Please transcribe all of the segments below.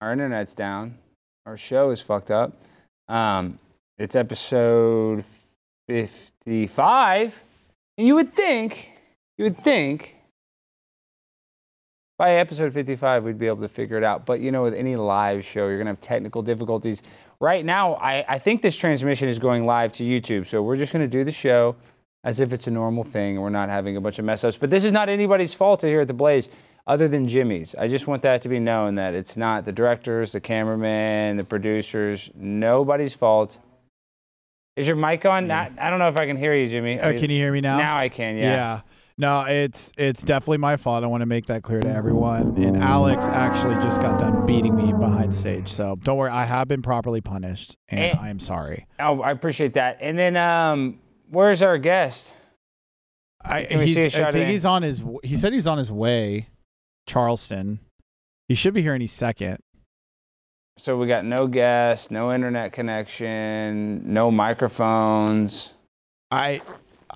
Our internet's down. Our show is fucked up. Um, it's episode 55. And you would think, you would think by episode 55 we'd be able to figure it out. But you know, with any live show, you're going to have technical difficulties. Right now, I, I think this transmission is going live to YouTube. So we're just going to do the show as if it's a normal thing and we're not having a bunch of mess ups. But this is not anybody's fault here at the Blaze other than Jimmy's. I just want that to be known that it's not the directors, the cameraman, the producers, nobody's fault. Is your mic on? I, I don't know if I can hear you, Jimmy. Uh, can you hear me now? Now I can, yeah. Yeah. No, it's it's definitely my fault. I want to make that clear to everyone. And Alex actually just got done beating me behind the stage. So don't worry, I have been properly punished, and, And- I am sorry. Oh, I appreciate that. And then, um, where's our guest? I, Can see a he's, I think he's on his. He said he's on his way, Charleston. He should be here any second. So we got no guest, no internet connection, no microphones. I,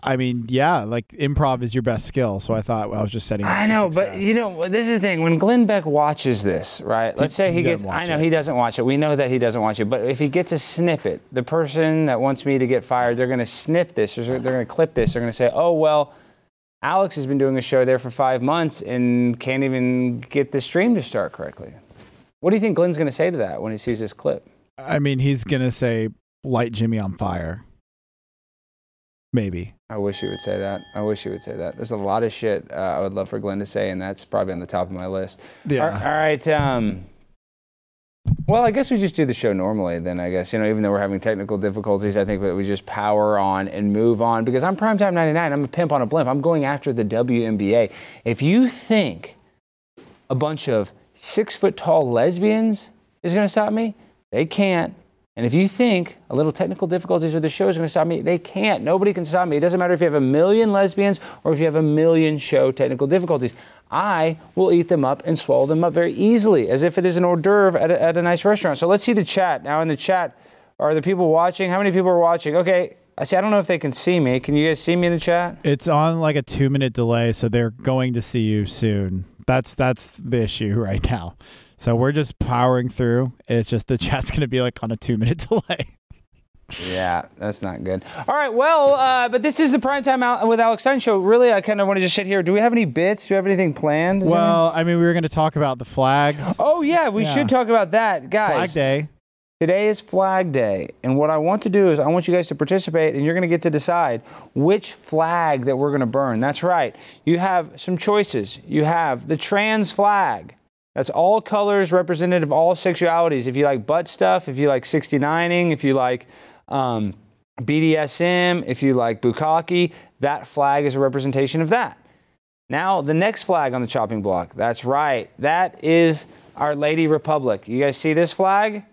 I mean, yeah, like improv is your best skill. So I thought well, I was just setting. up I know, but you know, this is the thing. When Glenn Beck watches this, right? Let's say he, he gets. I know it. he doesn't watch it. We know that he doesn't watch it. But if he gets a snippet, the person that wants me to get fired, they're going to snip this. Or they're going to clip this. They're going to say, "Oh well, Alex has been doing a show there for five months and can't even get the stream to start correctly." What do you think Glenn's going to say to that when he sees this clip? I mean, he's gonna say light Jimmy on fire. Maybe. I wish he would say that. I wish he would say that. There's a lot of shit uh, I would love for Glenn to say, and that's probably on the top of my list. Yeah. All- all right. Um, well, I guess we just do the show normally. Then I guess you know, even though we're having technical difficulties, I think that we just power on and move on because I'm primetime 99. I'm a pimp on a blimp. I'm going after the WNBA. If you think a bunch of six foot tall lesbians is going to stop me, they can't. And if you think a little technical difficulties with the show is going to stop me, they can't. Nobody can stop me. It doesn't matter if you have a million lesbians or if you have a million show technical difficulties. I will eat them up and swallow them up very easily, as if it is an hors d'oeuvre at a, at a nice restaurant. So let's see the chat. Now, in the chat, are the people watching? How many people are watching? Okay, I see. I don't know if they can see me. Can you guys see me in the chat? It's on like a two minute delay, so they're going to see you soon. That's that's the issue right now. So we're just powering through. It's just the chat's gonna be like on a two minute delay. Yeah, that's not good. All right, well, uh, but this is the primetime out with Alex Stein show. Really, I kind of want to just sit here. Do we have any bits? Do you have anything planned? Well, I mean, we were gonna talk about the flags. oh yeah, we Yeah. should talk about that, guys. Flag Day. Today is Flag Day, and what I want to do is I want you guys to participate, and you're going to get to decide which flag that we're going to burn. That's right. You have some choices. You have the trans flag. That's all colors representative of all sexualities. If you like butt stuff, if you like 69ing, if you like um, BDSM, if you like bukkake, that flag is a representation of that. Now, the next flag on the chopping block. That's right. That is Our Lady Republic. You guys see this flag?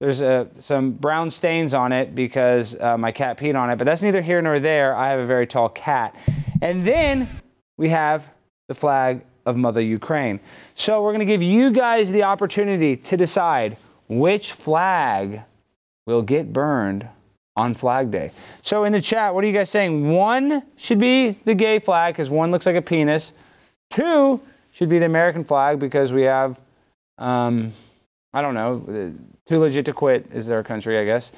There's uh, some brown stains on it because uh, my cat peed on it, but that's neither here nor there. I have a very tall cat. And then we have the flag of Mother Ukraine. So we're going to give you guys the opportunity to decide which flag will get burned on Flag Day. So in the chat, what are you guys saying? One should be the gay flag because one looks like a penis. Two should be the American flag because we have, um, I don't know, uh, too legit to quit is our country, I guess.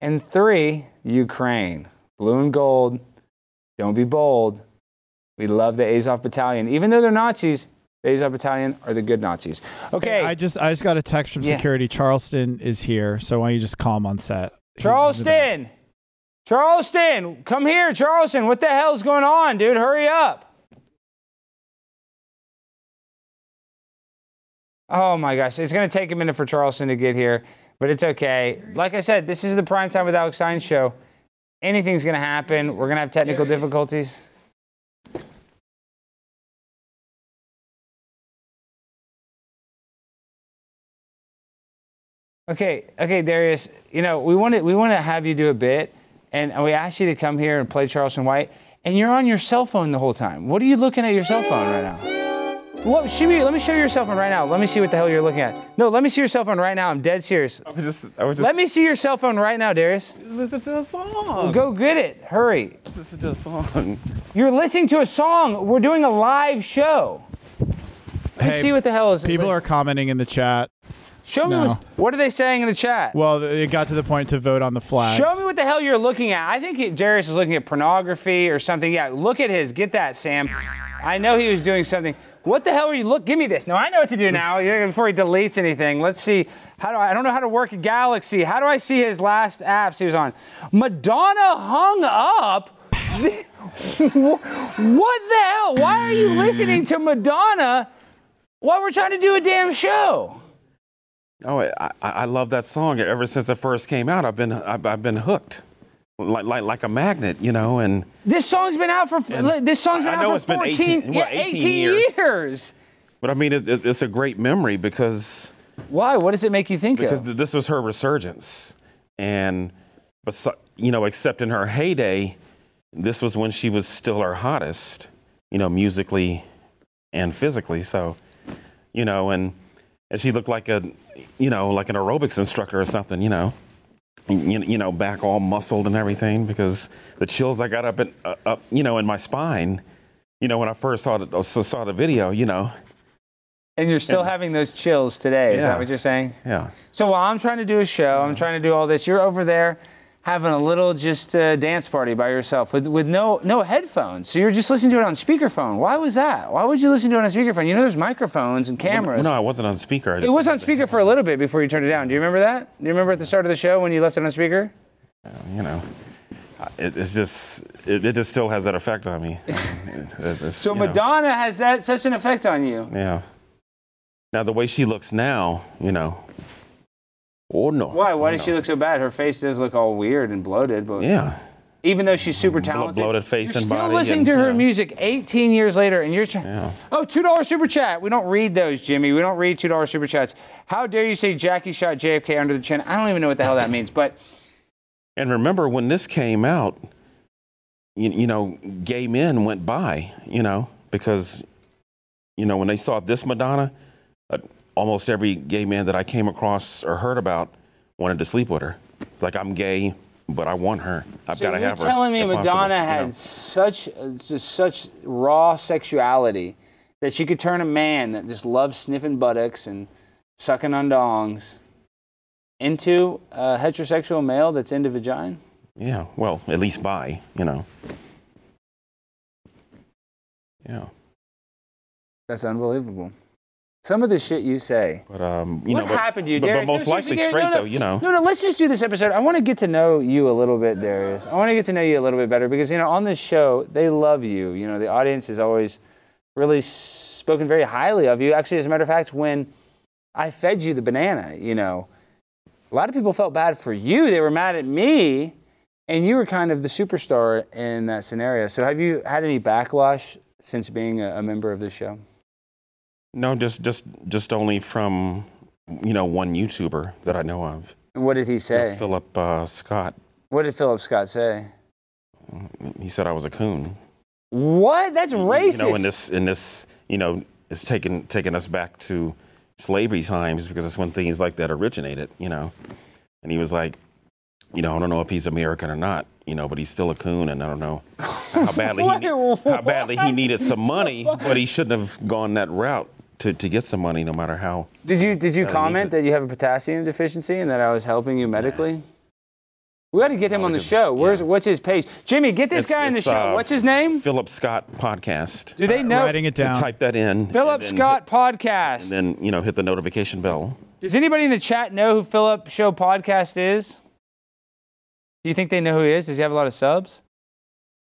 And three, Ukraine. Blue and gold. Don't be bold. We love the Azov Battalion. Even though they're Nazis, the Azov Battalion are the good Nazis. Okay. I just I just got a text from Yeah. security. Charleston is here, so why don't you just call him on set? He's in the back. Charleston! Charleston! Come here, Charleston. What the hell's going on, dude? Hurry up. Oh my gosh. It's going to take a minute for Charleston to get here, but it's okay. Like I said, this is the Prime Time with Alex Stein show. Anything's going to happen. We're going to have technical difficulties. Okay, okay, Darius. You know, we want to we want to have you do a bit, and we asked you to come here and play Charleston White, and you're on your cell phone the whole time. What are you looking at your cell phone right now? What? Show me. Let me show you your cell phone right now. Let me see what the hell you're looking at. No, let me see your cell phone right now. I'm dead serious. I was just, I was just Let me see your cell phone right now, Darius. listen to a song. Go get it. Hurry. listen to a song. You're listening to a song. We're doing a live show. Let me Hey, see what the hell is. People are commenting in the chat. Show me No. what, what are they saying in the chat. Well, it got to the point to vote on the flags. Show me what the hell you're looking at. I think he, Darius is looking at pornography or something. Yeah, look at his. Get that, Sam. I know he was doing something. What the hell are you look? Give me this. No, I know what to do now. Before he deletes anything, let's see. How do I? I don't know how to work a Galaxy. How do I see his last apps he was on? Madonna hung up. what the hell? Why are you listening to Madonna while we're trying to do a damn show? Oh, I, I love that song. Ever since it first came out, I've been I've, I've been hooked, like like like a magnet, you know. And This song's been out for this song's been I out for it's been 14, 18 yeah, what, 18 18 years. years. but I mean, it, it, it's a great memory because Why? What does it make you think because of? Because this was her resurgence, and but you know, except in her heyday, this was when she was still her hottest, you know, musically and physically. So, you know, and and she looked like a, you know, like an aerobics instructor or something, you know. You, you know, back all muscled and everything because the chills I got up in, uh, up, you know, in my spine, you know, when I first saw the, saw the video, you know, and you're still having those chills today. Is that what you're saying? yeah. So while I'm trying to do a show, I'm trying to do all this. You're over there having a little just uh, dance party by yourself with, with no no headphones. So you're just listening to it on speakerphone. Why was that? Why would you listen to it on speakerphone? You know, there's microphones and cameras. No, I wasn't on speaker. I it was on speaker for a little bit before you turned it down. Do you remember that? Do you remember at the start of the show when you left it on speaker? you know, it, it's just it, it just still has that effect on me. It- So you know, Madonna has that such an effect on you. yeah. Now the way she looks now, you know. Oh no. Why? Why does she look so bad? Her face does look all weird and bloated, but Yeah. even though she's super talented, bloated face and body. you're and still listening and, to her yeah. music 18 years later, and you're trying. Yeah. Oh, two dollar super chat. We don't read those, Jimmy. We don't read two dollar super chats. How dare you say Jackie shot JFK under the chin? I don't even know what the hell that means. But And remember when this came out, you, you know, gay men went by, you know, because, you know, when they saw this Madonna, uh, almost every gay man that I came across or heard about wanted to sleep with her. It's like I'm gay, but I want her. I've so got to have her. you're telling me Madonna possible, you had know. such uh, just such raw sexuality that she could turn a man that just loves sniffing buttocks and sucking on dongs into a heterosexual male that's into vagina? Yeah, well, at least by, you know. Yeah, That's unbelievable. Some of the shit you say. but um, you what know, but, happened to you, but, but Darius? No, most seriously, likely straight no, no. though, you know. No, no, let's just do this episode. I want to get to know you a little bit, Darius. I want to get to know you a little bit better because, you know, on this show, they love you. You know, the audience has always really spoken very highly of you. Actually, as a matter of fact, when I fed you the banana, you know, a lot of people felt bad for you. They were mad at me, and you were kind of the superstar in that scenario. So, have you had any backlash since being a, a member of this show? No, just just just only from you know one YouTuber that I know of, And what did he say? Philip uh, Scott. What did Philip Scott say? He said I was a coon. What? That's racist. You know, in this in this you know it's taken taking us back to slavery times because that's when things like that originated. You know, and he was like, you know, I don't know if he's American or not. You know, but he's still a coon, and I don't know how badly he how badly he needed some money, but he shouldn't have gone that route to, to get some money, no matter how. Did you did you comment that you have a potassium deficiency and that I was helping you medically? We got to get him on the because- show. Where's what's his page? Jimmy, get this It's- guy in the it's, show. uh, what's his name? Philip Scott podcast. Do they know? Writing it down. Type that in. Philip and then Scott hit- podcast. and then you know hit the notification bell. Does anybody in the chat know who Philip Show podcast is? Do you think they know who he is? Does he have a lot of subs?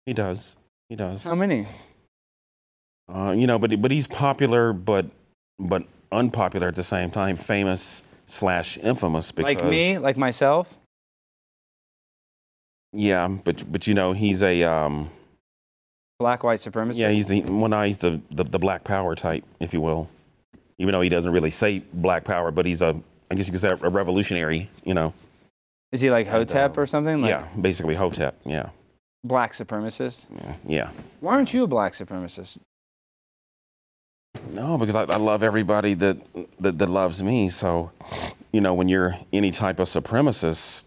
He does. He does. How many? Uh, you know, but but he's popular, but but unpopular at the same time. Famous slash infamous because Like me, like myself. Yeah, but but you know he's a um, Black white supremacist. yeah he's the one eye he's the, the the black power type, if you will. Even though he doesn't really say black power, but he's a I guess you could say a revolutionary. You know. Is he like Hotep uh, or something? Like yeah, basically Hotep. Yeah. Black supremacist. Yeah. Yeah. Why aren't you a black supremacist? No, because I, I love everybody that, that that loves me. So, you know, when you're any type of supremacist,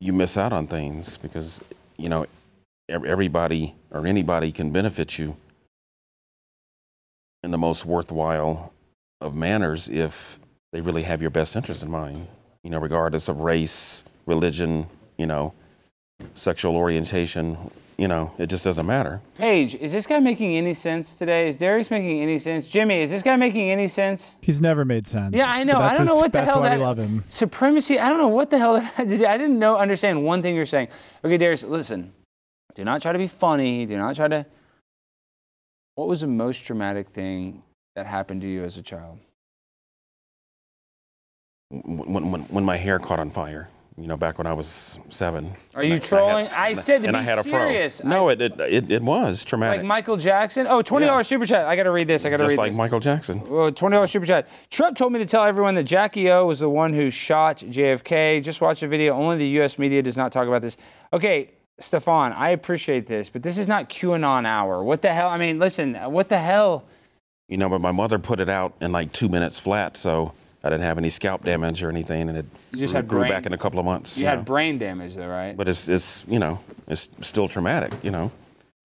you miss out on things because you know everybody or anybody can benefit you in the most worthwhile of manners if they really have your best interest in mind. You know, regardless of race, religion, you know, sexual orientation. You know, it just doesn't matter. Paige, is this guy making any sense today? Is Darius making any sense? Jimmy, is this guy making any sense? He's never made sense. Yeah, I know. I don't know his- what the that's hell why that we love him. supremacy. I don't know what the hell that had to do. I didn't know understand one thing you're saying. Okay, Darius, listen. Do not try to be funny. Do not try to. What was the most dramatic thing that happened to you as a child? When, when, when my hair caught on fire, you know, back when I was seven. Are you I- trolling? I, I said to and be I had a serious. fro. No, I- it, it, it, was traumatic. Like Michael Jackson. Oh, twenty dollars super chat. I got to read this. I got to read this. just like this. Michael Jackson. Well, twenty dollars super chat. Trump told me to tell everyone that Jackie O was the one who shot JFK. Just watch the video. Only the U.S. media does not talk about this. Okay, Stefan, I appreciate this, but this is not QAnon hour. What the hell? I mean, listen. What the hell? You know, but my mother put it out in like two minutes flat, so I didn't have any scalp damage or anything, and it You just grew, had grew brain- back in a couple of months. You know. had brain damage, though, right? but it's it's you know it's still traumatic. You know,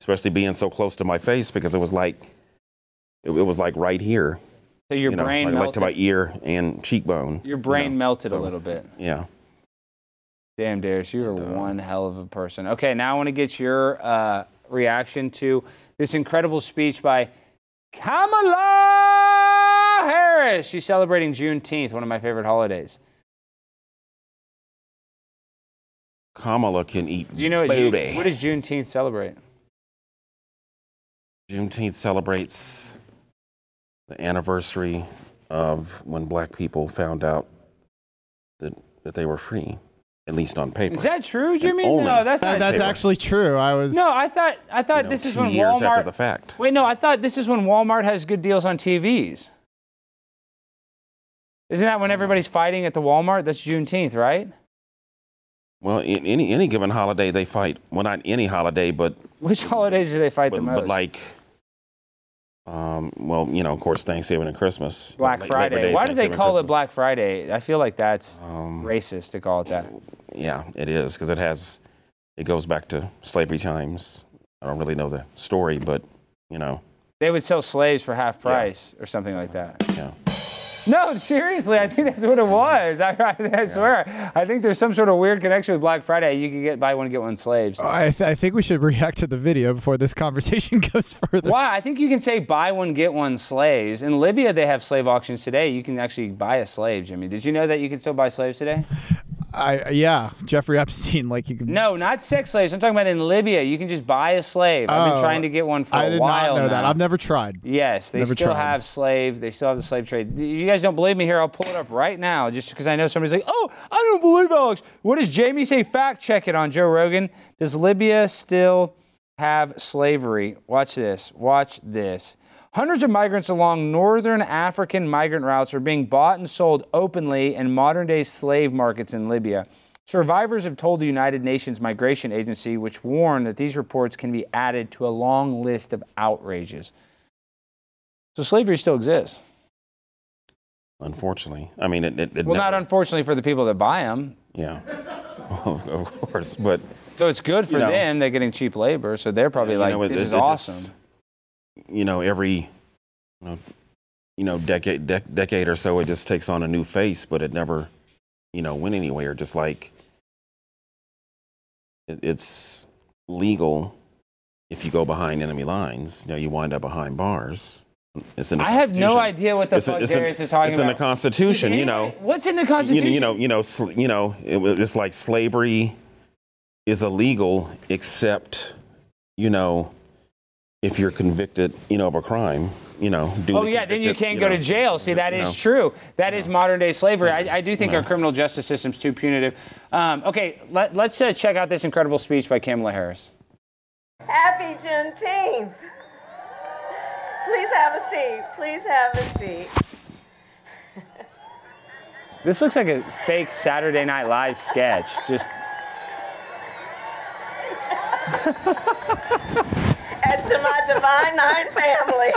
especially being so close to my face because it was like it, it was like right here. so your you know, brain like, like melted. to my ear and cheekbone. your you brain know, melted a little bit. Yeah. Damn, Darius, you are And, uh, one hell of a person. Okay, now I want to get your uh, reaction to this incredible speech by Kamala Harris. She's celebrating Juneteenth, one of my favorite holidays. Kamala can eat. Do you know what, Ju- booty. what does Juneteenth celebrate? Juneteenth celebrates the anniversary of when black people found out that, that they were free, at least on paper. Is that true, Jimmy? only- No, that's That- not that's true. actually true. I was. No, I thought I thought You know, this is two when years Walmart. after the fact. Wait, no, I thought this is when Walmart has good deals on TVs. Isn't that when everybody's fighting at the Walmart? That's Juneteenth, right? Well, in any any given holiday they fight. Well, not any holiday, but Which holidays do they fight but, the most? but like, um, well, you know, of course, Thanksgiving and Christmas. Black La- Friday. Day, Why do they call it Black Friday? I feel like that's Um, racist to call it that. Yeah, it is because it has it goes back to slavery times. I don't really know the story, but you know, They would sell slaves for half price or something like that. yeah. No, seriously, I think that's what it was. I, I, I swear. I think there's some sort of weird connection with Black Friday. You can get buy one get one slaves. Uh, I, th- I think we should react to the video before this conversation goes further. Why? I think you can say buy one get one slaves. In Libya, they have slave auctions today. You can actually buy a slave, Jimmy. Did you know that you can still buy slaves today? I yeah, Jeffrey Epstein. Like you can. No, not sex slaves. I'm talking about in Libya. You can just buy a slave. I've been Oh, trying to get one for I a did while not know that. I've never tried. Yes, they Never still tried. have slave. They still have the slave trade. You guys don't believe me here? I'll pull it up right now, just because I know somebody's like, "Oh, I don't believe Alex." What does Jamie say? Fact check it on Joe Rogan. Does Libya still have slavery? Watch this. Watch this. Hundreds of migrants along northern African migrant routes are being bought and sold openly in modern-day slave markets in Libya. Survivors have told the United Nations Migration Agency, which warned that these reports can be added to a long list of outrages. So slavery still exists. Unfortunately, I mean, it. it, it Well, not unfortunately for the people that buy them. Yeah, of, of course, but So it's good for You know. them. They're getting cheap labor, so they're probably like, know, "This it- is it just- awesome." You know, every you know, you know decade dec- decade or so, it just takes on a new face, but it never, you know, went anywhere. Just like it, it's legal if you go behind enemy lines. You know, you wind up behind bars. It's in the I have no idea what the It's fuck in- Darius is talking It's about. It's in the Constitution, you know. What's in the Constitution? you know, you know, sl- you know, it, it's like slavery is illegal except, you know, if you're convicted, you know, of a crime, you know. Oh yeah, then you can't go know. to jail. See, that You is know. true. That is modern day slavery. I, I do think No. our criminal justice system's too punitive. Um, okay, let, us uh, check out this incredible speech by Kamala Harris. Happy Juneteenth. Please have a seat. Please have a seat. This looks like a fake Saturday Night Live sketch. Just And to my Divine Nine family.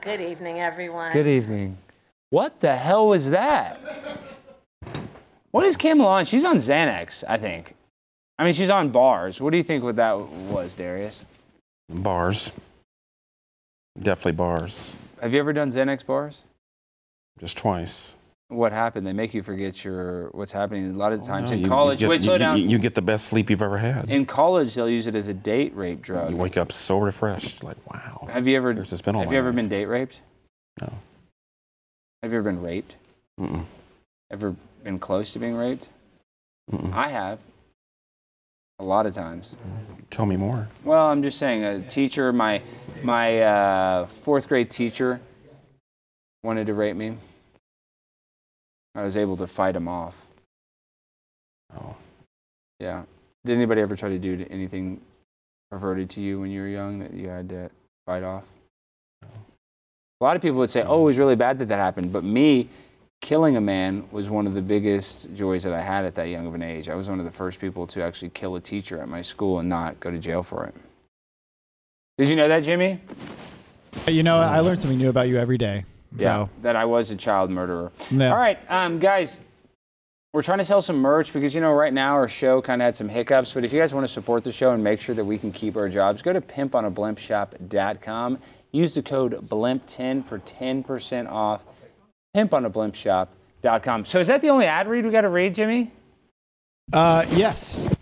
Good evening, everyone. Good evening. What the hell was that? What is Kamala on? She's on Xanax, I think. I mean, she's on bars. What do you think what that was, Darius? Bars. Definitely bars. Have you ever done Xanax bars? Just twice. What happened? They make you forget your what's happening. A lot of the times Oh, in you- you college. get- wait, slow you- down. You, you get the best sleep you've ever had. in college, they'll use it as a date rape drug. You wake up so refreshed. Like, wow. have you ever? There's just been all Have you ever life. been date raped? No. Have you ever been raped? Mm-mm. Ever been close to being raped? Mm-mm. I have. A lot of times. Tell me more. Well, I'm just saying, a teacher, my my uh, fourth grade teacher, wanted to rape me. I was able to fight him off. Oh. Yeah. Did anybody ever try to do anything perverted to you when you were young that you had to fight off? A lot of people would say, "Oh, it was really bad that that happened," but me killing a man was one of the biggest joys that I had at that young of an age. I was one of the first people to actually kill a teacher at my school and not go to jail for it. Did you know that, Jimmy? You know, I learn something new about you every day. So, that I was a child murderer. no. All right, um, guys, we're trying to sell some merch because you know right now our show kind of had some hiccups. But if you guys want to support the show and make sure that we can keep our jobs, go to pimponablimpshop.com. Use the code BLIMP10 for 10% off. Pimponablimpshop.com. So is that the only ad read we got to read, Jimmy? Uh, yes.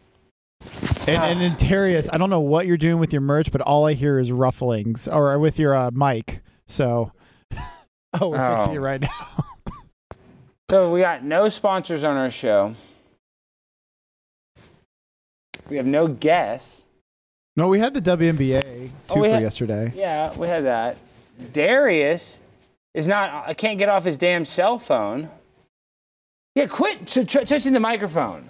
And, and in Darius, I don't know what you're doing with your merch, but all I hear is rufflings, or with your uh, mic. So, oh, we're Oh. fixing it oh. right now. So we got no sponsors on our show. We have no guests. No, we had the WNBA Oh, two for had- yesterday. Yeah, we had that. Darius is not. I can't get off his damn cell phone. Yeah, quit t- t- touching the microphone.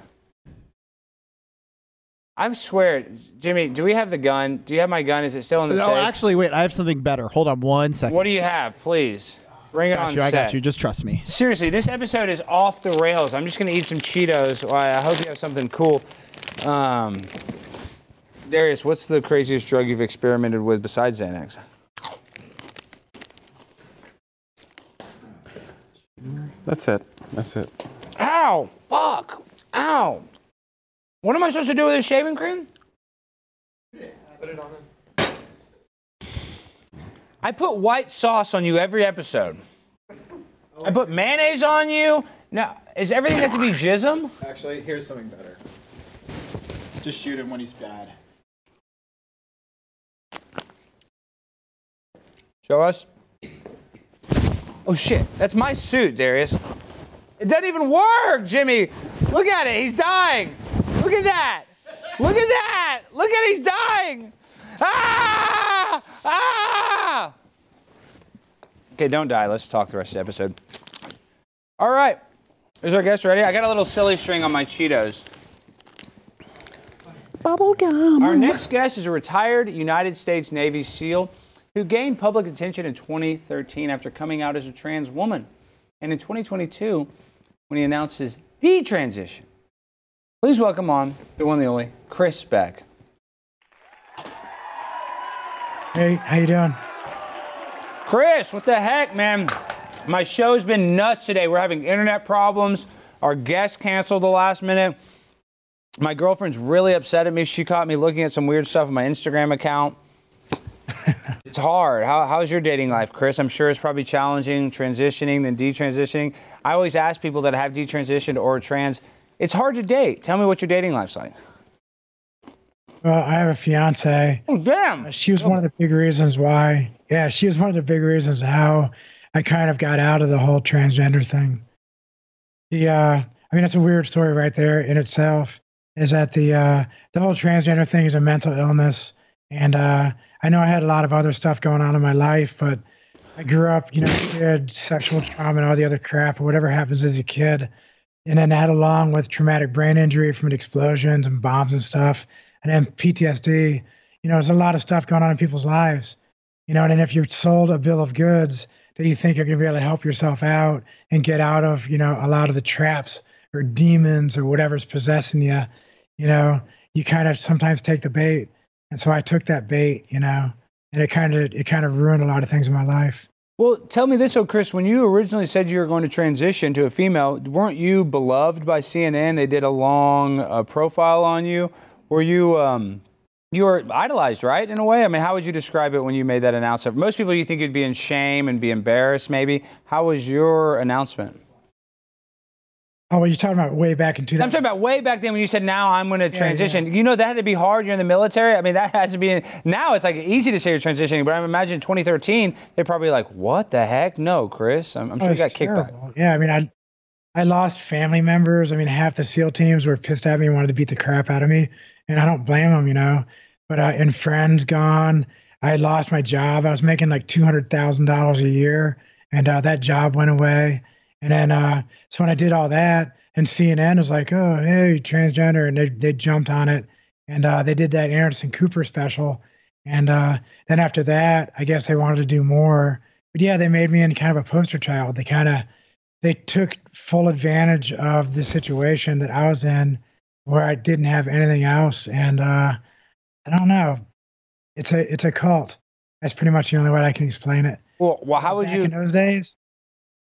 I swear, Jimmy. Do we have the gun? Do you have my gun? Is it still in the No, safe? actually, wait. I have something better. Hold on one second. what do you have? Please bring it got on you. I got you. Just trust me. Seriously, this episode is off the rails. I'm just gonna eat some Cheetos. I hope you have something cool. Um, Darius, what's the craziest drug you've experimented with besides Xanax? That's it. That's it. Ow! Fuck! Ow! What am I supposed to do with this shaving cream? I put white sauce on you every episode. I put mayonnaise on you. Now, is everything got to be jism? Actually, here's something better. Just shoot him when he's bad. Show us. Oh shit, that's my suit, Darius. It doesn't even work, Jimmy. Look at it, he's dying. Look at that. Look at that. Look at he's dying. Ah! Ah! Okay, don't die. Let's talk the rest of the episode. All right. Is our guest ready? I got a little silly string on my Cheetos. Bubblegum. Our next guest is a retired United States Navy SEAL who gained public attention in 2013 after coming out as a trans woman, and in 2022 when he announced his detransition. Please welcome on the one and the only Chris Beck. Hey, how you doing? Chris, what the heck, man? My show's been nuts today. We're having internet problems. Our guest canceled the last minute. My girlfriend's really upset at me. She caught me looking at some weird stuff on my Instagram account. it's hard. How, how's your dating life, Chris? I'm sure it's probably challenging transitioning then detransitioning. I always ask people that have detransitioned or trans, it's hard to date. Tell me what your dating life's like. Well, I have a fiance. Oh, damn. She was one of the big reasons why. Yeah, she was one of the big reasons how I kind of got out of the whole transgender thing. The, uh, I mean, that's a weird story right there in itself. Is that the uh, the whole transgender thing is a mental illness, and uh, I know I had a lot of other stuff going on in my life, but I grew up, you know, kid, sexual trauma and all the other crap, or whatever happens as a kid, and then that along with traumatic brain injury from explosions and bombs and stuff, and then PTSD. You know, there's a lot of stuff going on in people's lives. You know, and if you're sold a bill of goods that you think you're going to be able to help yourself out and get out of, you know, a lot of the traps or demons or whatever's possessing you, you know, you kind of sometimes take the bait. And so I took that bait, you know, and it kind of it kind of ruined a lot of things in my life. Well, tell me this, oh Chris. When you originally said you were going to transition to a female, weren't you beloved by CNN? They did a long uh, profile on you. Were you um, you were idolized, right? In a way. I mean, how would you describe it when you made that announcement? Most people, you think you'd be in shame and be embarrassed, maybe. How was your announcement? Oh, well, you're talking about way back in 2000. I'm talking about way back then when you said, "Now I'm going to transition." You know that had to be hard. You're in the military. I mean, that has to be. Now it's like easy to say you're transitioning, but I imagine 2013 they're probably like, "What the heck? No, Chris." I'm, I'm Oh, sure you it's got kickback. terrible. Yeah, I mean, I I lost family members. I mean, half the SEAL teams were pissed at me and wanted to beat the crap out of me, and I don't blame them, you know. But uh, and friends gone. I lost my job. I was making like two hundred thousand dollars a year, and uh, that job went away. And then uh, so when I did all that, and CNN was like, "Oh, hey, transgender," and they they jumped on it, and uh, they did that Anderson Cooper special. And uh, then after that, I guess they wanted to do more. But yeah, they made me into kind of a poster child. They kind of they took full advantage of the situation that I was in, where I didn't have anything else. And uh, I don't know. It's a it's a cult. That's pretty much the only way I can explain it. Well, well, how would Back you? in those days?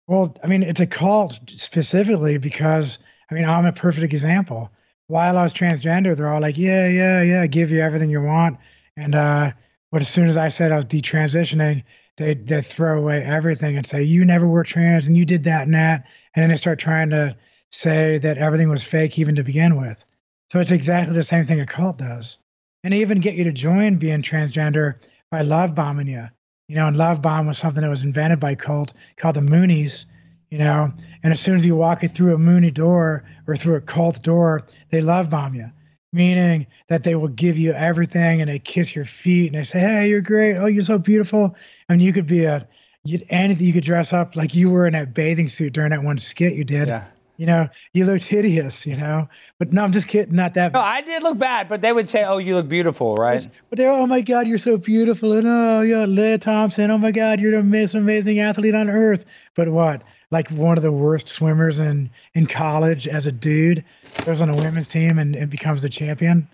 Well, I mean, it's a cult specifically because I mean, I'm a perfect example. While I was transgender, they're all like, "Yeah, yeah, yeah, give you everything you want." And uh, but as soon as I said I was detransitioning, they they throw away everything and say, "You never were trans, and you did that and that," and then they start trying to say that everything was fake even to begin with. So it's exactly the same thing a cult does, and they even get you to join being transgender by love bombing you. You know, and love bomb was something that was invented by cult called the Moonies. You know, and as soon as you walk through a Mooney door or through a cult door, they love bomb you, meaning that they will give you everything and they kiss your feet and they say, "Hey, you're great. Oh, you're so beautiful." I mean, you could be a you anything. You could dress up like you were in that bathing suit during that one skit you did. Yeah. You know, you looked hideous. You know, but no, I'm just kidding. Not that. No. I did look bad, but they would say, "Oh, you look beautiful," right? But they're, oh my God, you're so beautiful. And oh, yeah, Leah Thompson. Oh my God, you're the most amazing athlete on earth. But what? Like one of the worst swimmers in, in college as a dude goes on a women's team and, and becomes the champion.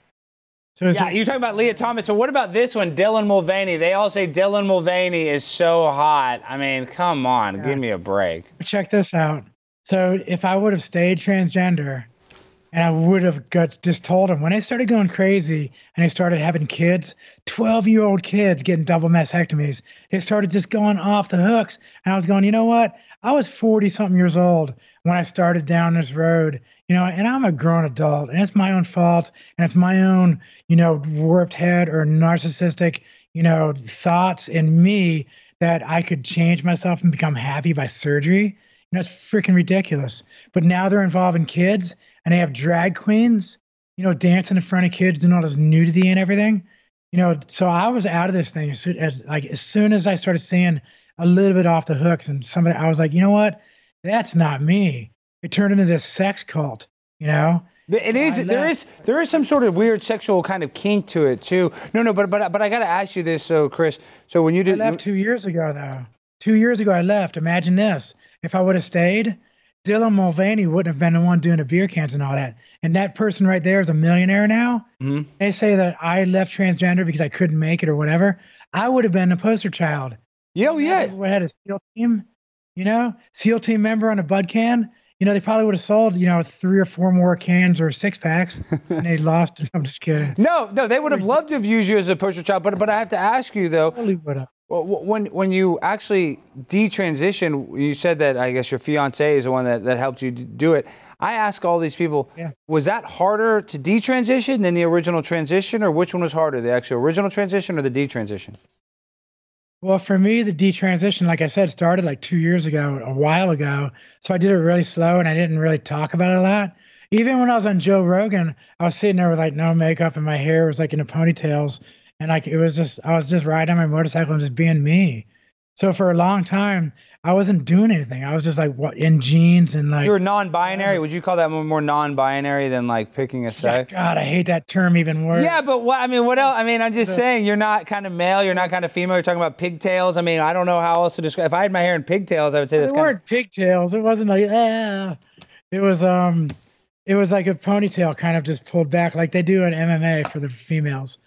So Yeah, you're talking about Lia Thomas. So what about this one, Dylan Mulvaney? They all say Dylan Mulvaney is so hot. I mean, come on, give me a break. check this out. So if I would have stayed transgender and I would have got just told him when I started going crazy and I started having kids, 12 year old kids getting double mastectomies, it started just going off the hooks. And I was going, you know what? I was 40 something years old when I started down this road, you know, and I'm a grown adult and it's my own fault and it's my own, you know, warped head or narcissistic, you know, thoughts in me that I could change myself and become happy by surgery. Know, freaking ridiculous. But now they're involving kids and they have drag queens, you know, dancing in front of kids and all this nudity and everything. You know, so I was out of this thing as, soon as like as soon as I started seeing a little bit off the hooks and somebody I was like, you know what? That's not me. It turned into this sex cult, you know? It is. There is. There is some sort of weird sexual kind of kink to it too. No, no, but but but I got to ask you this, so Chris. So when you I did, left two years ago though. Two years ago I left. Imagine this. If I would have stayed, Dylan Mulvaney wouldn't have been the one doing the beer cans and all that. And that person right there is a millionaire now. Mhm. They say that I left transgender because I couldn't make it or whatever. I would have been a poster child. yeah, oh, yeah. We had a SEAL team, you know, SEAL team member on a bud can. You know, they probably would have sold, you know, three or four more cans or six packs, and they lost. I'm just kidding. No, no, they would have loved to have used you as a poster child. But but I have to ask you though, Totally. Well, when when you actually detransition, you said that I guess your fiance is the one that, that helped you do it. I ask all these people, Yeah. was that harder to detransition than the original transition, or which one was harder, the actual original transition or the detransition? Well, for me, the detransition, like I said, started like two years ago, a while ago. So I did it really slow and I didn't really talk about it a lot. Even when I was on Joe Rogan, I was sitting there with like no makeup and my hair was like in the ponytails. And like it was just, I was just riding my motorcycle and just being me. So for a long time, I wasn't doing anything. I was just like what in jeans and like, You were non-binary. Would you call that more, non-binary than like picking a sex? God, I hate that term even worse. Yeah, but what I mean, what else? I mean, I'm just saying you're not kind of male, you're not kind of female. You're talking about pigtails. I mean, I don't know how else to describe. If I had my hair in pigtails, I would say They that's kind of. weren't pigtails. It wasn't like ah. It was um, it was like a ponytail kind of just pulled back like they do in MMA for the females.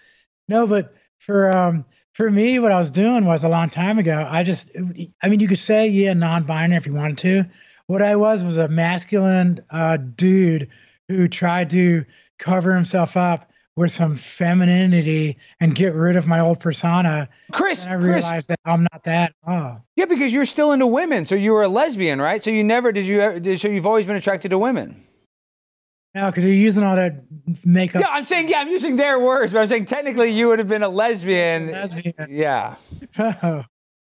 No, but for um for me, what I was doing was a long time ago. I just, I mean, you could say yeah, non-binary if you wanted to. What I was was a masculine uh, dude who tried to cover himself up with some femininity and get rid of my old persona. Chris, And I Chris, realized that I'm not that. Oh, yeah, because you're still into women, so you were a lesbian, right? So you never did you? ever- so you've always been attracted to women. No, because you're using all that makeup. Yeah, I'm saying yeah, I'm using their words, but I'm saying technically you would have been a lesbian. lesbian. Yeah. Oh.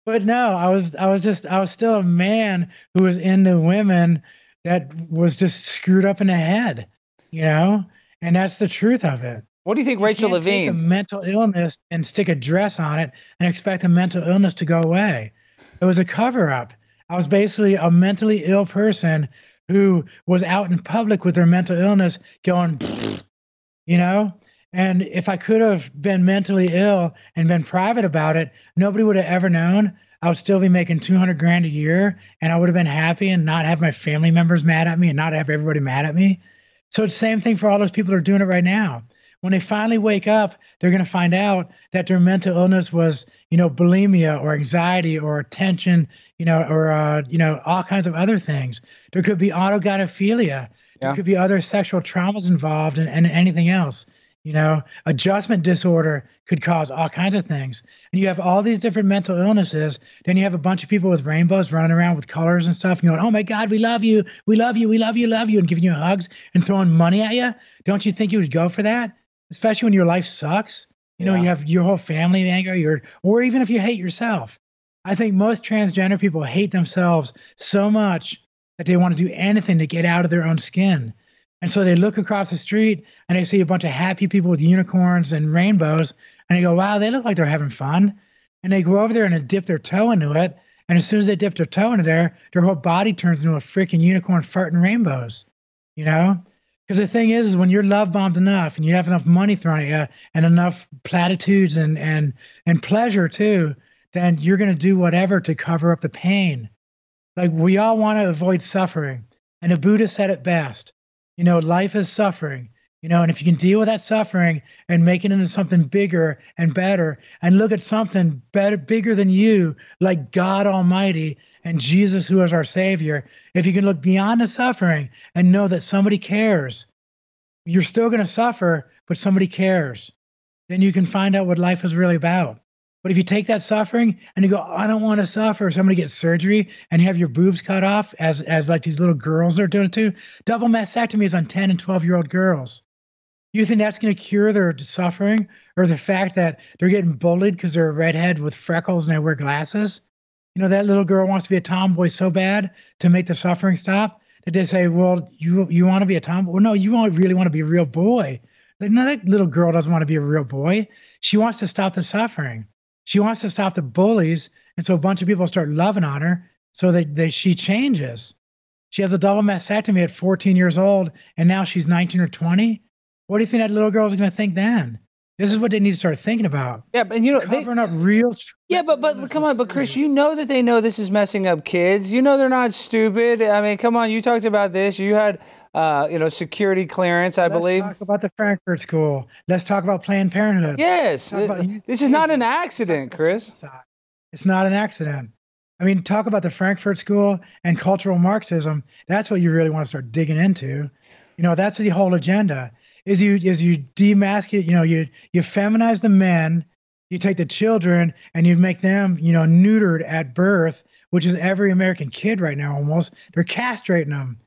but no, I was I was just I was still a man who was into women that was just screwed up in the head, you know? And that's the truth of it. What do you think, You Rachel can't take a Levine? mental illness and stick a dress on it and expect a mental illness to go away. It was a cover up. I was basically a mentally ill person who was out in public with their mental illness going, you know? And if I could have been mentally ill and been private about it, nobody would have ever known. I would still be making 200 grand a year and I would have been happy and not have my family members mad at me and not have everybody mad at me. So it's the same thing for all those people that are doing it right now. When they finally wake up, they're going to find out that their mental illness was, you know, bulimia or anxiety or tension, you know, or, uh, you know, all kinds of other things. There could be autogynephilia. There could be other sexual traumas involved and, and anything else. You know, adjustment disorder could cause all kinds of things. And you have all these different mental illnesses. Then you have a bunch of people with rainbows running around with colors and stuff and going, oh my God, we love you. We love you. We love you. Love you. And giving you hugs and throwing money at you. Don't you think you would go for that? Especially when your life sucks. You know, Yeah. you have your whole family anger, your, or even if you hate yourself. I think most transgender people hate themselves so much that they want to do anything to get out of their own skin. And so they look across the street and they see a bunch of happy people with unicorns and rainbows, and they go, wow, they look like they're having fun. And they go over there and they dip their toe into it. And as soon as they dip their toe into there, their whole body turns into a freaking unicorn farting rainbows, you know? Because the thing is, is when you're love bombed enough and you have enough money thrown at you and enough platitudes and and and pleasure too, then you're gonna do whatever to cover up the pain. Like we all want to avoid suffering. And the Buddha said it best. You know, life is suffering. You know, and if you can deal with that suffering and make it into something bigger and better, and look at something better, bigger than you, like God Almighty and Jesus, who is our Savior, if you can look beyond the suffering and know that somebody cares, you're still going to suffer, but somebody cares. Then you can find out what life is really about. But if you take that suffering and you go, I don't want to suffer, somebody gets surgery and you have your boobs cut off, as as like these little girls are doing too. Double mastectomy is on 10 and 12 year old girls. You think that's going to cure their suffering or the fact that they're getting bullied because they're a redhead with freckles and they wear glasses? You know, that little girl wants to be a tomboy so bad to make the suffering stop that they say, Well, you you want to be a tomboy? Well, no, you want, really want to be a real boy. Like, no, that little girl doesn't want to be a real boy. She wants to stop the suffering. She wants to stop the bullies. And so a bunch of people start loving on her so that, that she changes. She has a double mastectomy at 14 years old, and now she's 19 or 20. What do you think that little girl's going to think then? This is what they need to start thinking about. Yeah, but you know, they, Covering up real. yeah, but but come on, but Chris, you know that they know this is messing up kids. You know they're not stupid. I mean, come on, you talked about this. You had, uh, you know, security clearance, I Let's believe. talk about the Frankfurt School. Let's talk about Planned Parenthood. Yes, about- this is not an accident, Chris. It's not an accident. I mean, talk about the Frankfurt School and cultural Marxism. That's what you really want to start digging into. You know, that's the whole agenda. Is you is you demasculate, you know, you you feminize the men, you take the children and you make them, you know, neutered at birth, which is every American kid right now almost. They're castrating them.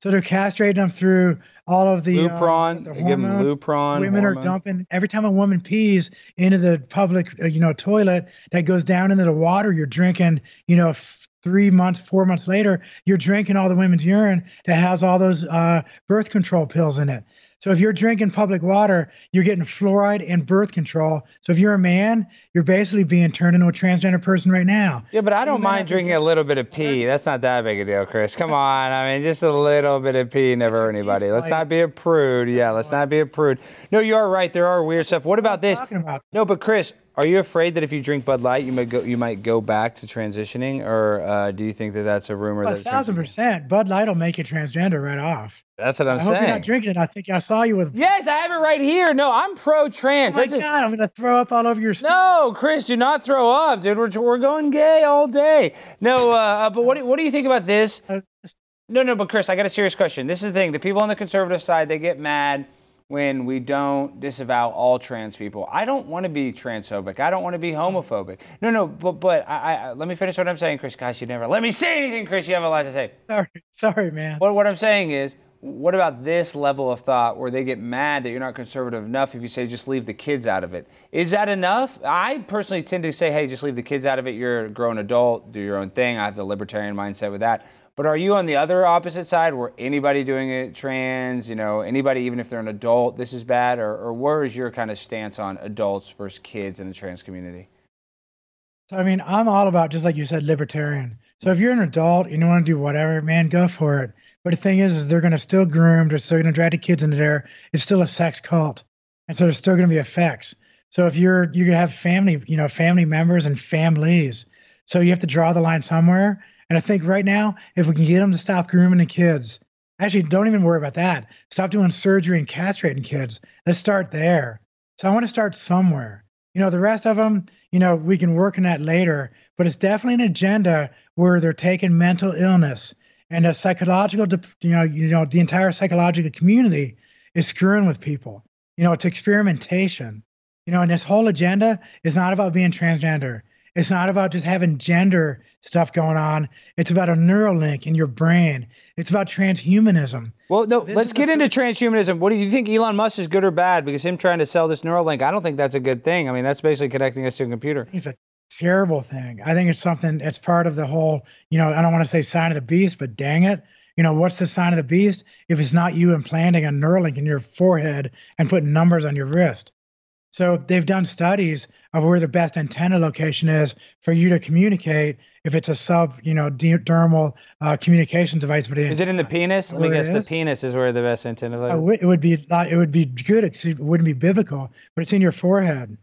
So they're castrating them through all of the uh, Lupron, the they give 'em hormones. Lupron. Women are dumping every time a woman pees into the public, uh, you know, toilet that goes down into the water. You're drinking, you know, f- three months, four months later, you're drinking all the women's urine that has all those uh, birth control pills in it. So if you're drinking public water, you're getting fluoride and birth control. So if you're a man, you're basically being turned into a transgender person right now. Yeah, but I don't mind drinking a little bit of pee. That's not that big a deal, Chris. Come on. I mean, just a little bit of pee never hurt anybody. Let's not be a prude. Yeah, let's not be a prude. No, you are right. There are weird stuff. What about this? No, but Chris, are you afraid that if you drink Bud Light, you might go you might go back to transitioning, or uh, do you think that that's a rumor? A that thousand percent. Bud Light will make you transgender right off. That's what I'm saying. I hope you're not drinking it. I think I saw you with. yes, I have it right here. No, I'm pro-trans. Oh my That's God, I'm gonna throw up all over your. st- No, Chris, do not throw up, dude. We're, we're going gay all day. No, uh, but what do, what do you think about this? Uh, No, no, but Chris, I got a serious question. This is the thing. The people on the conservative side, they get mad when we don't disavow all trans people. I don't want to be transphobic. I don't want to be homophobic. No, no, but but I, I let me finish what I'm saying, Chris. Gosh, you never let me say anything, Chris. You have a lot to say. Sorry, sorry, man. What what I'm saying is, what about this level of thought where they get mad that you're not conservative enough if you say just leave the kids out of it? Is that enough? I personally tend to say, hey, just leave the kids out of it. You're a grown adult, do your own thing. I have the libertarian mindset with that. But are you on the other opposite side where anybody doing it trans, you know, anybody, even if they're an adult, this is bad? Or, or where is your kind of stance on adults versus kids in the trans community? So, I mean, I'm all about, just like you said, libertarian. So if you're an adult and you want to do whatever, man, go for it. But the thing is, is they're going to still groom, they're still going to drag the kids into there. It's still a sex cult. And so there's still going to be effects. So if you're, to have family, you know, family members and families. So you have to draw the line somewhere. And I think right now, if we can get them to stop grooming the kids, actually, don't even worry about that. Stop doing surgery and castrating kids. Let's start there. So I want to start somewhere. You know, the rest of them, you know, we can work on that later, but it's definitely an agenda where they're taking mental illness and a psychological, you know, you know, the entire psychological community is screwing with people. You know, it's experimentation. You know, and this whole agenda is not about being transgender. It's not about just having gender stuff going on. It's about a neural link in your brain. It's about transhumanism. Well, no, This let's get the into transhumanism. What do you think Elon Musk is good or bad? Because him trying to sell this Neuralink, I don't think that's a good thing. I mean, that's basically connecting us to a computer. It's a terrible thing. I think it's something, it's part of the whole, you know, I don't want to say sign of the beast, but dang it. You know, what's the sign of the beast if it's not you implanting a Neuralink in your forehead and putting numbers on your wrist? So they've done studies of where the best antenna location is for you to communicate if it's a sub, you know, de- dermal uh, communication device. But Is it in the penis? Let me guess. The penis is where the best antenna. It would be not- it would be good. It wouldn't be biblical, but it's in your forehead.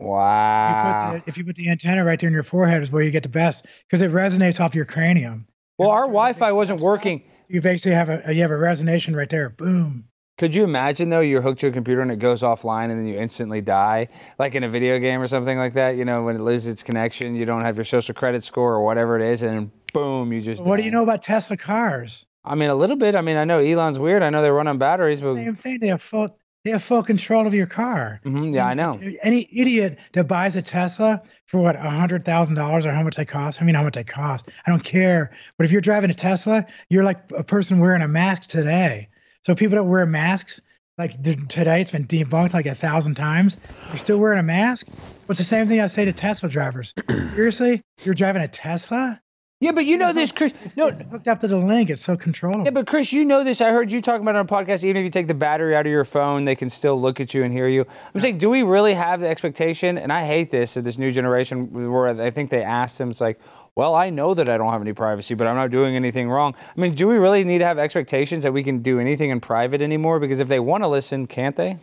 You Wow. put the, if you put the antenna right there in your forehead, is where you get the best because it resonates off your cranium. Well, our Wi-Fi wasn't working. You basically have a you have a resonation right there. Boom. Could you imagine though you're hooked to a computer and it goes offline and then you instantly die, like in a video game or something like that? You know, when it loses its connection, you don't have your social credit score or whatever it is, and boom, you just. What do you know about Tesla cars? I mean, a little bit. I mean, I know Elon's weird. I know they run on batteries, but Same thing. They have full they have full control of your car. Mhm, yeah, I know. Any idiot that buys a Tesla for what a hundred thousand dollars or how much they cost. I mean, how much they cost. I don't care. But if you're driving a Tesla, you're like a person wearing a mask today. So people that wear masks, like today, it's been debunked like a thousand times. You're still wearing a mask. What's the same thing I say to Tesla drivers? Seriously, you're driving a Tesla? Yeah, but you know this, Chris. It's, No, it's hooked up to the link. It's so controllable. Yeah, but Chris, you know this. I heard you talking about it on a podcast. Even if you take the battery out of your phone, they can still look at you and hear you. I'm saying, do we really have the expectation? And I hate this of this new generation where I think they ask them, it's like, well, I know that I don't have any privacy, but I'm not doing anything wrong. I mean, do we really need to have expectations that we can do anything in private anymore? Because if they want to listen, can't they?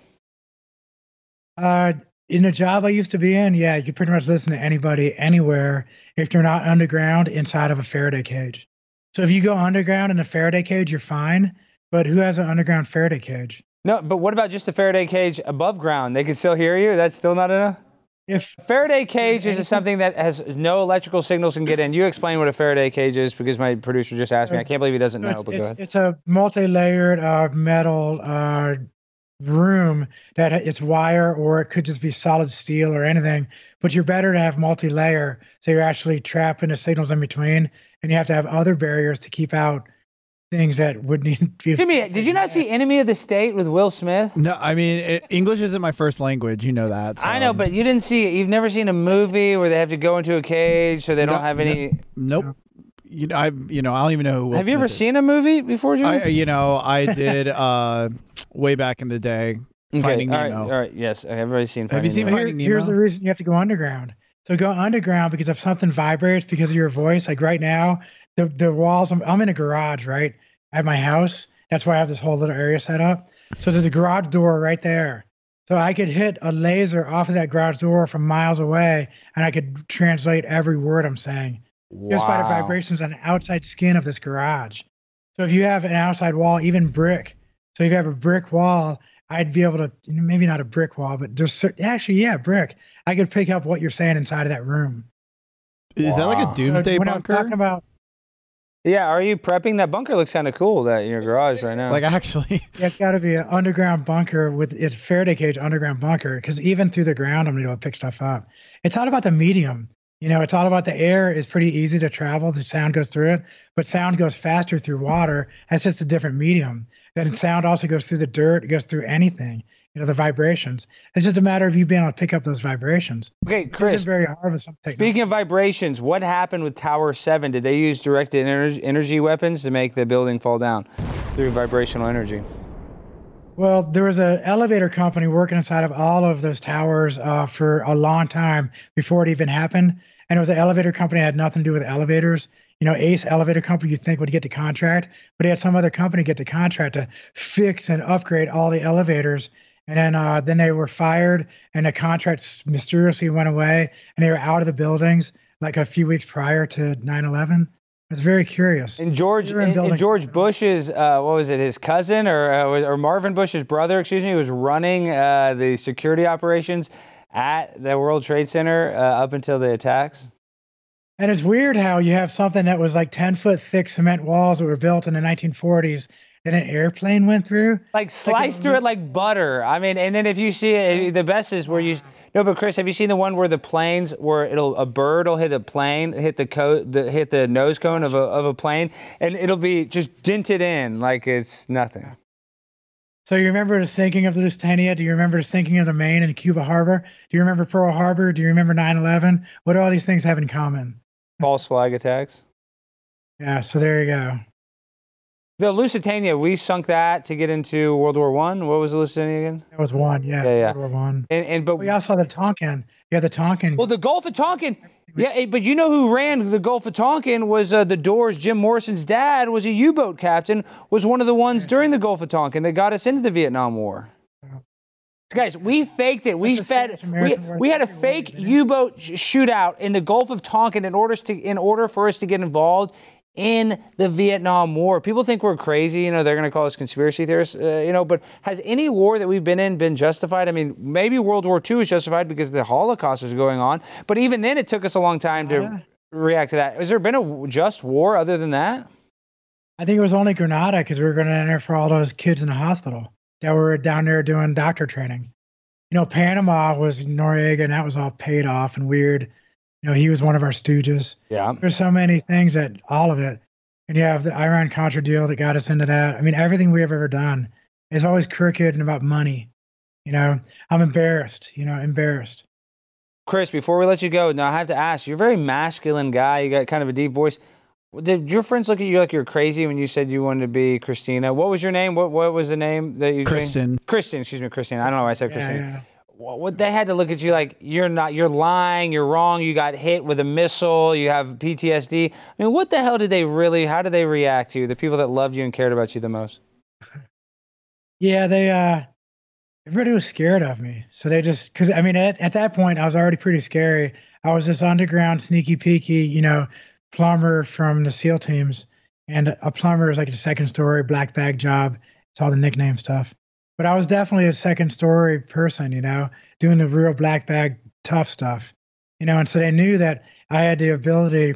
Uh, in a job I used to be in, yeah, you pretty much listen to anybody anywhere if you're not underground inside of a Faraday cage. So if you go underground in a Faraday cage, you're fine. But who has an underground Faraday cage? No, but what about just the Faraday cage above ground? They can still hear you. That's still not enough. If Faraday cage is something that has no electrical signals can get in. You explain what a Faraday cage is because my producer just asked me. I can't believe he doesn't know. it's, But go it's, ahead. it's a multi-layered uh, metal uh, room that it's wire or it could just be solid steel or anything. But you're better to have multi-layer, so you're actually trapping the signals in between, and you have to have other barriers to keep out things that would need to be. Jimmy, did you not see Enemy of the State with Will Smith? No, I mean it, English isn't my first language. You know that. I know, but you didn't see. You've never seen a movie where they have to go into a cage so they don't No, have no. any. nope. You know, I you know I don't even know who. Will have you ever is. seen a movie before, Jimmy? I you know I did uh way back in the day. Finding all right, Nemo. all right, yes, everybody's seen. Have you Finding seen Nemo. Here- Finding here's Nemo? the reason you have to go underground. So go underground because if something vibrates because of your voice, like right now, the the walls. I'm, I'm in a garage, right at my house. That's why I have this whole little area set up. So there's a garage door right there. So I could hit a laser off of that garage door from miles away, and I could translate every word I'm saying just by the vibrations on the outside skin of this garage. So if you have an outside wall, even brick, so if you have a brick wall, I'd be able to maybe not a brick wall, but there's actually yeah, brick. I could pick up what you're saying inside of that room. Is that like a doomsday when I was bunker? talking about Yeah, are you prepping? That bunker looks kind of cool. That in your garage right now. Like actually, Yeah, it's got to be an underground bunker with it's Faraday cage underground bunker because even through the ground, I'm able to pick stuff up. It's all about the medium. You know, it's all about the air is pretty easy to travel. The sound goes through it, but sound goes faster through water. That's just a different medium. Then sound also goes through the dirt. It goes through anything. You know, the vibrations. It's just a matter of you being able to pick up those vibrations. okay, Chris. very hard with some technology. Speaking of vibrations, what happened with Tower Seven? Did they use directed energy, energy weapons to make the building fall down through vibrational energy? Well, there was an elevator company working inside of all of those towers uh, for a long time before it even happened. And it was an elevator company that had nothing to do with elevators. You know, Ace Elevator Company, you think would get the contract, but he had some other company get the contract to fix and upgrade all the elevators. And then, uh, then they were fired, and the contract s- mysteriously went away, and they were out of the buildings like a few weeks prior to 9/11. It's very curious. And George, in and, and George Bush's, uh, what was it? His cousin or uh, or Marvin Bush's brother? Excuse me, was running uh, the security operations at the World Trade Center uh, up until the attacks. And it's weird how you have something that was like 10 foot thick cement walls that were built in the 1940s and an airplane went through. Like sliced through it like butter. I mean, and then if you see it, the best is where you. No, but Chris, have you seen the one where the planes, where it'll a bird will hit a plane, hit the co- the hit the nose cone of a of a plane, and it'll be just dented in like it's nothing. So you remember the sinking of the Lusitania? Do you remember the sinking of the Maine and Cuba Harbor? Do you remember Pearl Harbor? Do you remember 9 11? What do all these things have in common? False flag attacks. Yeah, so there you go. The Lusitania, we sunk that to get into World War One. What was the Lusitania again? It was one, yeah. Yeah, yeah. World War One. And and but We also the Tonkin. Yeah, the Tonkin. well, the Gulf of Tonkin. Yeah, eh, but you know who ran the Gulf of Tonkin was uh, the Doors. Jim Morrison's dad was a U-boat captain. Was one of the ones during the Gulf of Tonkin that got us into the Vietnam War. Guys, we faked it. We fed. We, we had a fake war, isn't it? U-boat sh- shootout in the Gulf of Tonkin in order to in order for us to get involved in the Vietnam War. People think we're crazy. You know, they're going to call us conspiracy theorists. Uh, you know, but has any war that we've been in been justified? I mean, maybe World War II is justified because the Holocaust was going on, but even then, it took us a long time to Yeah. react to that. Has there been a just war other than that? I think it was only Grenada because we were going to enter for all those kids in the hospital that were down there doing doctor training. You know, Panama was Noriega, and that was all paid off and weird. You know, he was one of our stooges. Yeah. There's so many things that all of it. And you have the Iran Contra deal that got us into that. I mean, everything we have ever done is always crooked and about money. You know, I'm embarrassed, you know, embarrassed. Chris, before we let you go, now I have to ask. You're a very masculine guy. You got kind of a deep voice. Did your friends look at you like you're crazy when you said you wanted to be Christina? What was your name? What What was the name that you? Kristen. Kristen. Excuse me, Christina. I don't know why I said Yeah, Christina. yeah. What, they had to look at you like you're not. You're lying. You're wrong. You got hit with a missile. You have PTSD. I mean, what the hell did they really? How did they react to you? The people that loved you and cared about you the most. Yeah, they uh everybody was scared of me. So they just cuz I mean at, at that point I was already pretty scary. I was this underground sneaky peeky, you know, plumber from the SEAL teams and a plumber is like a second story black bag job. It's all the nickname stuff. But I was definitely a second story person, you know, doing the real black bag tough stuff. You know, and so they knew that I had the ability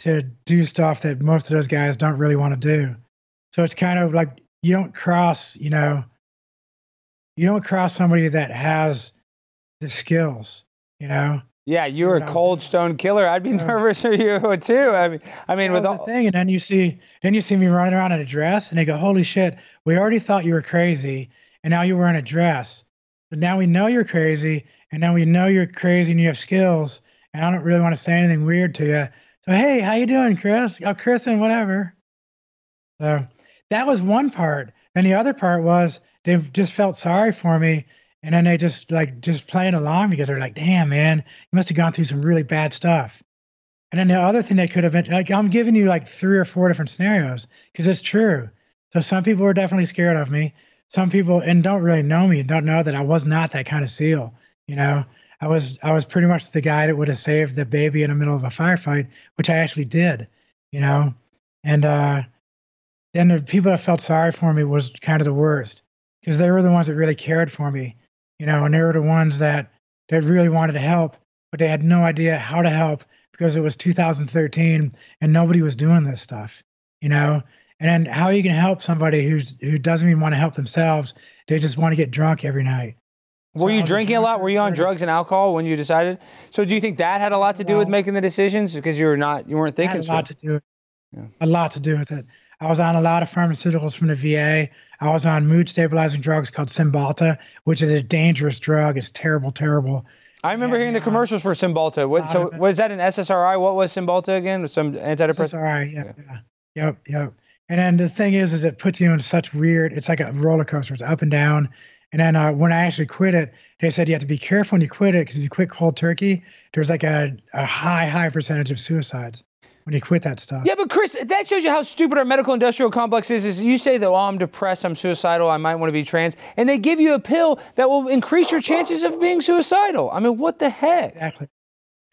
to do stuff that most of those guys don't really want to do. So it's kind of like you don't cross, you know, you don't cross somebody that has the skills, you know. Yeah, you were a cold stone killer. I'd be Yeah. nervous for you too. I mean, I mean, That with was the thing, and then you see, then you see me running around in a dress, and they go, "Holy shit! We already thought you were crazy, and now you're wearing a dress. But now we know you're crazy, and now we know you're crazy and you have skills. And I don't really want to say anything weird to you. So hey, how you doing, Chris? Oh, Chris and whatever. So that was one part. Then the other part was they just felt sorry for me, and then they just like just playing along because they're like, "Damn, man, you must have gone through some really bad stuff." And then the other thing they could have like, I'm giving you like three or four different scenarios because it's true. So some people were definitely scared of me. Some people and don't really know me, don't know that I was not that kind of SEAL. You know, I was I was pretty much the guy that would have saved the baby in the middle of a firefight, which I actually did. You know, and uh, then the people that felt sorry for me was kind of the worst because they were the ones that really cared for me. You know, and they were the ones that that really wanted to help, but they had no idea how to help because it was 2013 and nobody was doing this stuff. you know. And then how you can help somebody who's who doesn't even want to help themselves? They just want to get drunk every night. Were So you drinking a lot? Were you on drugs and alcohol when you decided? So do you think that had a lot to do with making the decisions because you were not you weren't thinking had a lot straight? to do. Yeah. A lot to do with it. I was on a lot of pharmaceuticals from the VA. I was on mood stabilizing drugs called Cymbalta, which is a dangerous drug. It's terrible, terrible. I remember Yeah, hearing the yeah. commercials for Cymbalta. What, so was that an SSRI? What was Cymbalta again? Some antidepressant? is all right. Yeah, yeah. Yep, yep. And then the thing is, is it puts you in such weird. It's like a roller coaster. It's up and down. And then uh, when I actually quit it, they said you have to be careful when you quit it because if you quit cold turkey, there's like a, a high, high percentage of suicides when you quit that stuff. Yeah, but Chris, that shows you how stupid our medical industrial complex is. Is you say that, oh, I'm depressed, I'm suicidal, I might want to be trans, and they give you a pill that will increase your chances of being suicidal. I mean, what the heck? Exactly.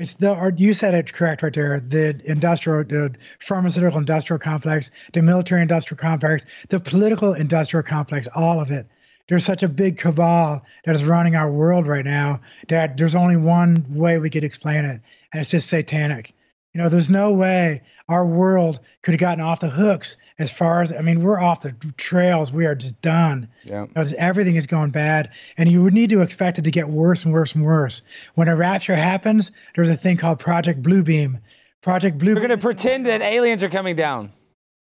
It's the, you said it correct right there. The industrial, the pharmaceutical industrial complex, the military industrial complex, the political industrial complex, all of it. There's such a big cabal that is running our world right now that there's only one way we could explain it, and it's just satanic. You know, there's no way our world could have gotten off the hooks as far as, I mean, we're off the trails. We are just done. Yeah. Because everything is going bad, and you would need to expect it to get worse and worse and worse. When a rapture happens, there's a thing called Project Bluebeam. Project Bluebeam. We're going to pretend that aliens are coming down.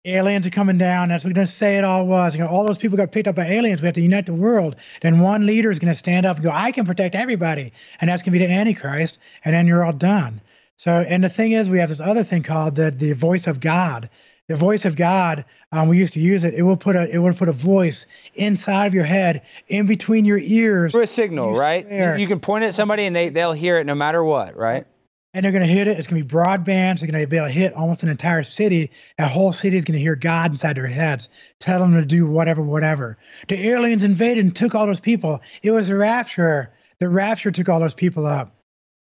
aliens are coming down. That's what we're going to say it all was. You know, all those people got picked up by aliens. We have to unite the world. Then one leader is going to stand up and go, I can protect everybody. And that's going to be the Antichrist. And then you're all done. So, and the thing is, we have this other thing called the, the voice of God. The voice of God, um, we used to use it. It will put a it will put a voice inside of your head, in between your ears, For a signal, You right? swear. You, can point at somebody and they, they'll hear it no matter what, right? and they're going to hit it. It's going to be broadband. So they're going to be able to hit almost an entire city. That whole city is going to hear God inside their heads, tell them to do whatever, whatever. The aliens invaded and took all those people. It was a rapture. The rapture took all those people up.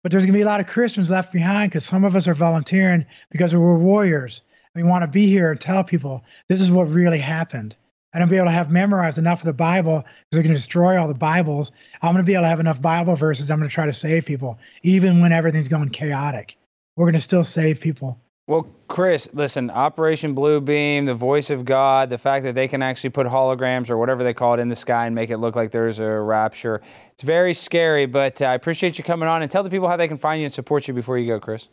But there's going to be a lot of Christians left behind because some of us are volunteering because we're warriors. We want to be here and tell people this is what really happened. I don't be able to have memorized enough of the Bible because they're going to destroy all the Bibles. I'm going to be able to have enough Bible verses. I'm going to try to save people, even when everything's going chaotic. We're going to still save people. Well, Chris, listen, Operation Blue Beam, the voice of God, the fact that they can actually put holograms or whatever they call it in the sky and make it look like there's a rapture. It's very scary, but uh, I appreciate you coming on and tell the people how they can find you and support you before you go, Chris.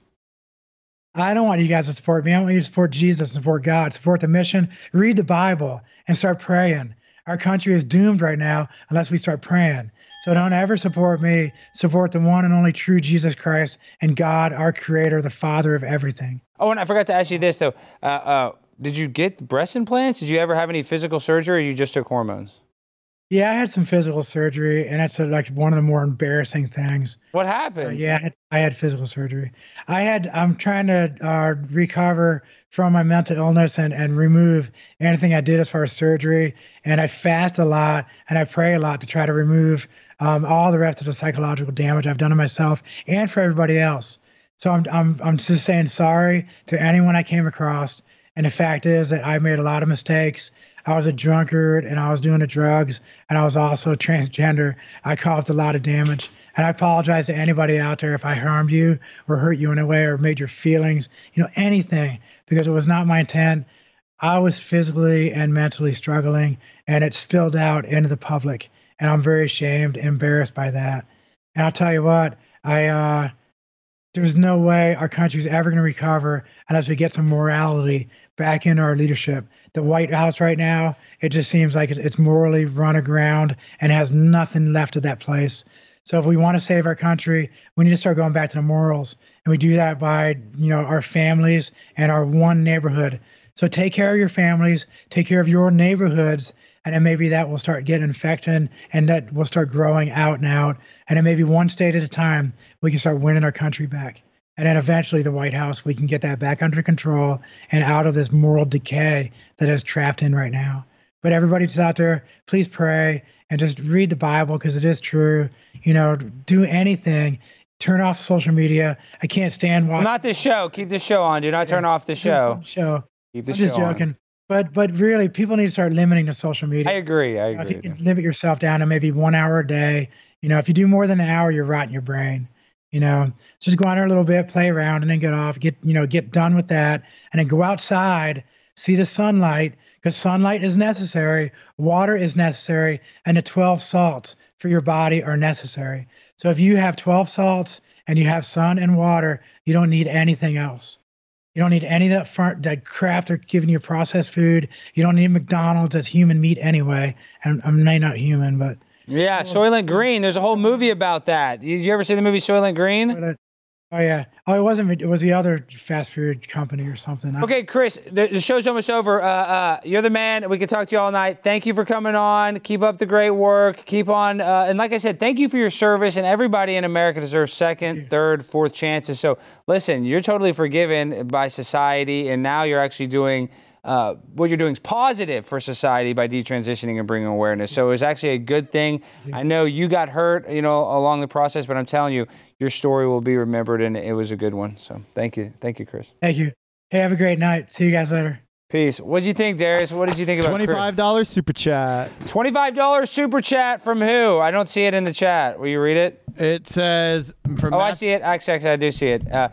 I don't want you guys to support me. I want you to support Jesus, and support God, support the mission, read the Bible, and start praying. Our country is doomed right now unless we start praying. So don't ever support me. Support the one and only true Jesus Christ and God, our Creator, the Father of everything. Oh, and I forgot to ask you this, though. Uh, uh, did you get breast implants? Did you ever have any physical surgery or you just took hormones? Yeah, I had some physical surgery, and that's uh, like one of the more embarrassing things. What Uh, happened? yeah, I had, I had physical surgery. I had. I'm trying to uh, recover from my mental illness and and remove anything I did as far as surgery. And I fast a lot and I pray a lot to try to remove um, all the rest of the psychological damage I've done to myself and for everybody else. So I'm I'm I'm just saying sorry to anyone I came across. And the fact is that I made a lot of mistakes. I was a drunkard and I was doing the drugs and I was also transgender. I caused a lot of damage. And I apologize to anybody out there if I harmed you or hurt you in a way or made your feelings, you know, anything, because it was not my intent. I was physically and mentally struggling and it spilled out into the public. And I'm very ashamed, embarrassed by that. And I'll tell you what, I, uh, there's no way our country's ever going to recover unless we get some morality back into our leadership. The White House right now, it just seems like it's- it's morally run aground and has nothing left of that place. So if we want to save our country, we need to start going back to the morals, and we do that by you know our families and our one neighborhood. So take care of your families, take care of your neighborhoods, and then maybe that will start getting infected, and that will start growing out and out, and then maybe one state at a time, we can start winning our country back. And then eventually, the White House, we can get that back under control and out of this moral decay that is trapped in right now. But everybody that's out there, please pray and just read the Bible because it is true. You know, do anything. Turn off social media. I can't stand watching. Not this show. Keep this show on. Do not turn off the show. Show. Keep the I'm just joking on. But but really, people need to start limiting the social media. I agree. I You know, if agree. you you. can limit yourself down to maybe one hour a day, you know, if you do more than an hour, you're rotting your brain. You know, so just go on there a little bit, play around, and then get off. Get you know, get done with that, and then go outside, see the sunlight because sunlight is necessary, water is necessary, and the 12 salts for your body are necessary. So if you have 12 salts and you have sun and water, you don't need anything else. You don't need any of that, that crap they're giving you processed food. You don't need McDonald's that's human meat anyway. And I'm may not human, but Yeah, Soylent Green. There's a whole movie about that. Did you ever see the movie Soylent Green? Oh yeah, oh it wasn't. It was the other fast food company or something. Okay, Chris, the, the show's almost over. Uh, uh, you're the man. We could talk to you all night. Thank you for coming on. Keep up the great work. Keep on. Uh, and like I said, thank you for your service. And everybody in America deserves second, third, fourth chances. So listen, you're totally forgiven by society. And now you're actually doing. Uh, what you're doing is positive for society by detransitioning and bringing awareness. So it was actually a good thing. I know you got hurt, you know, along the process, but I'm telling you, your story will be remembered, and it was a good one. So thank you, thank you, Chris. Thank you. Hey, have a great night. See you guys later. Peace. What did you think, Darius? What did you think about Chris? Twenty-five dollars super chat. Twenty-five dollars super chat from who? I don't see it in the chat. Will you read it? It says from Oh, I see it. Actually, actually, I do see it. Uh,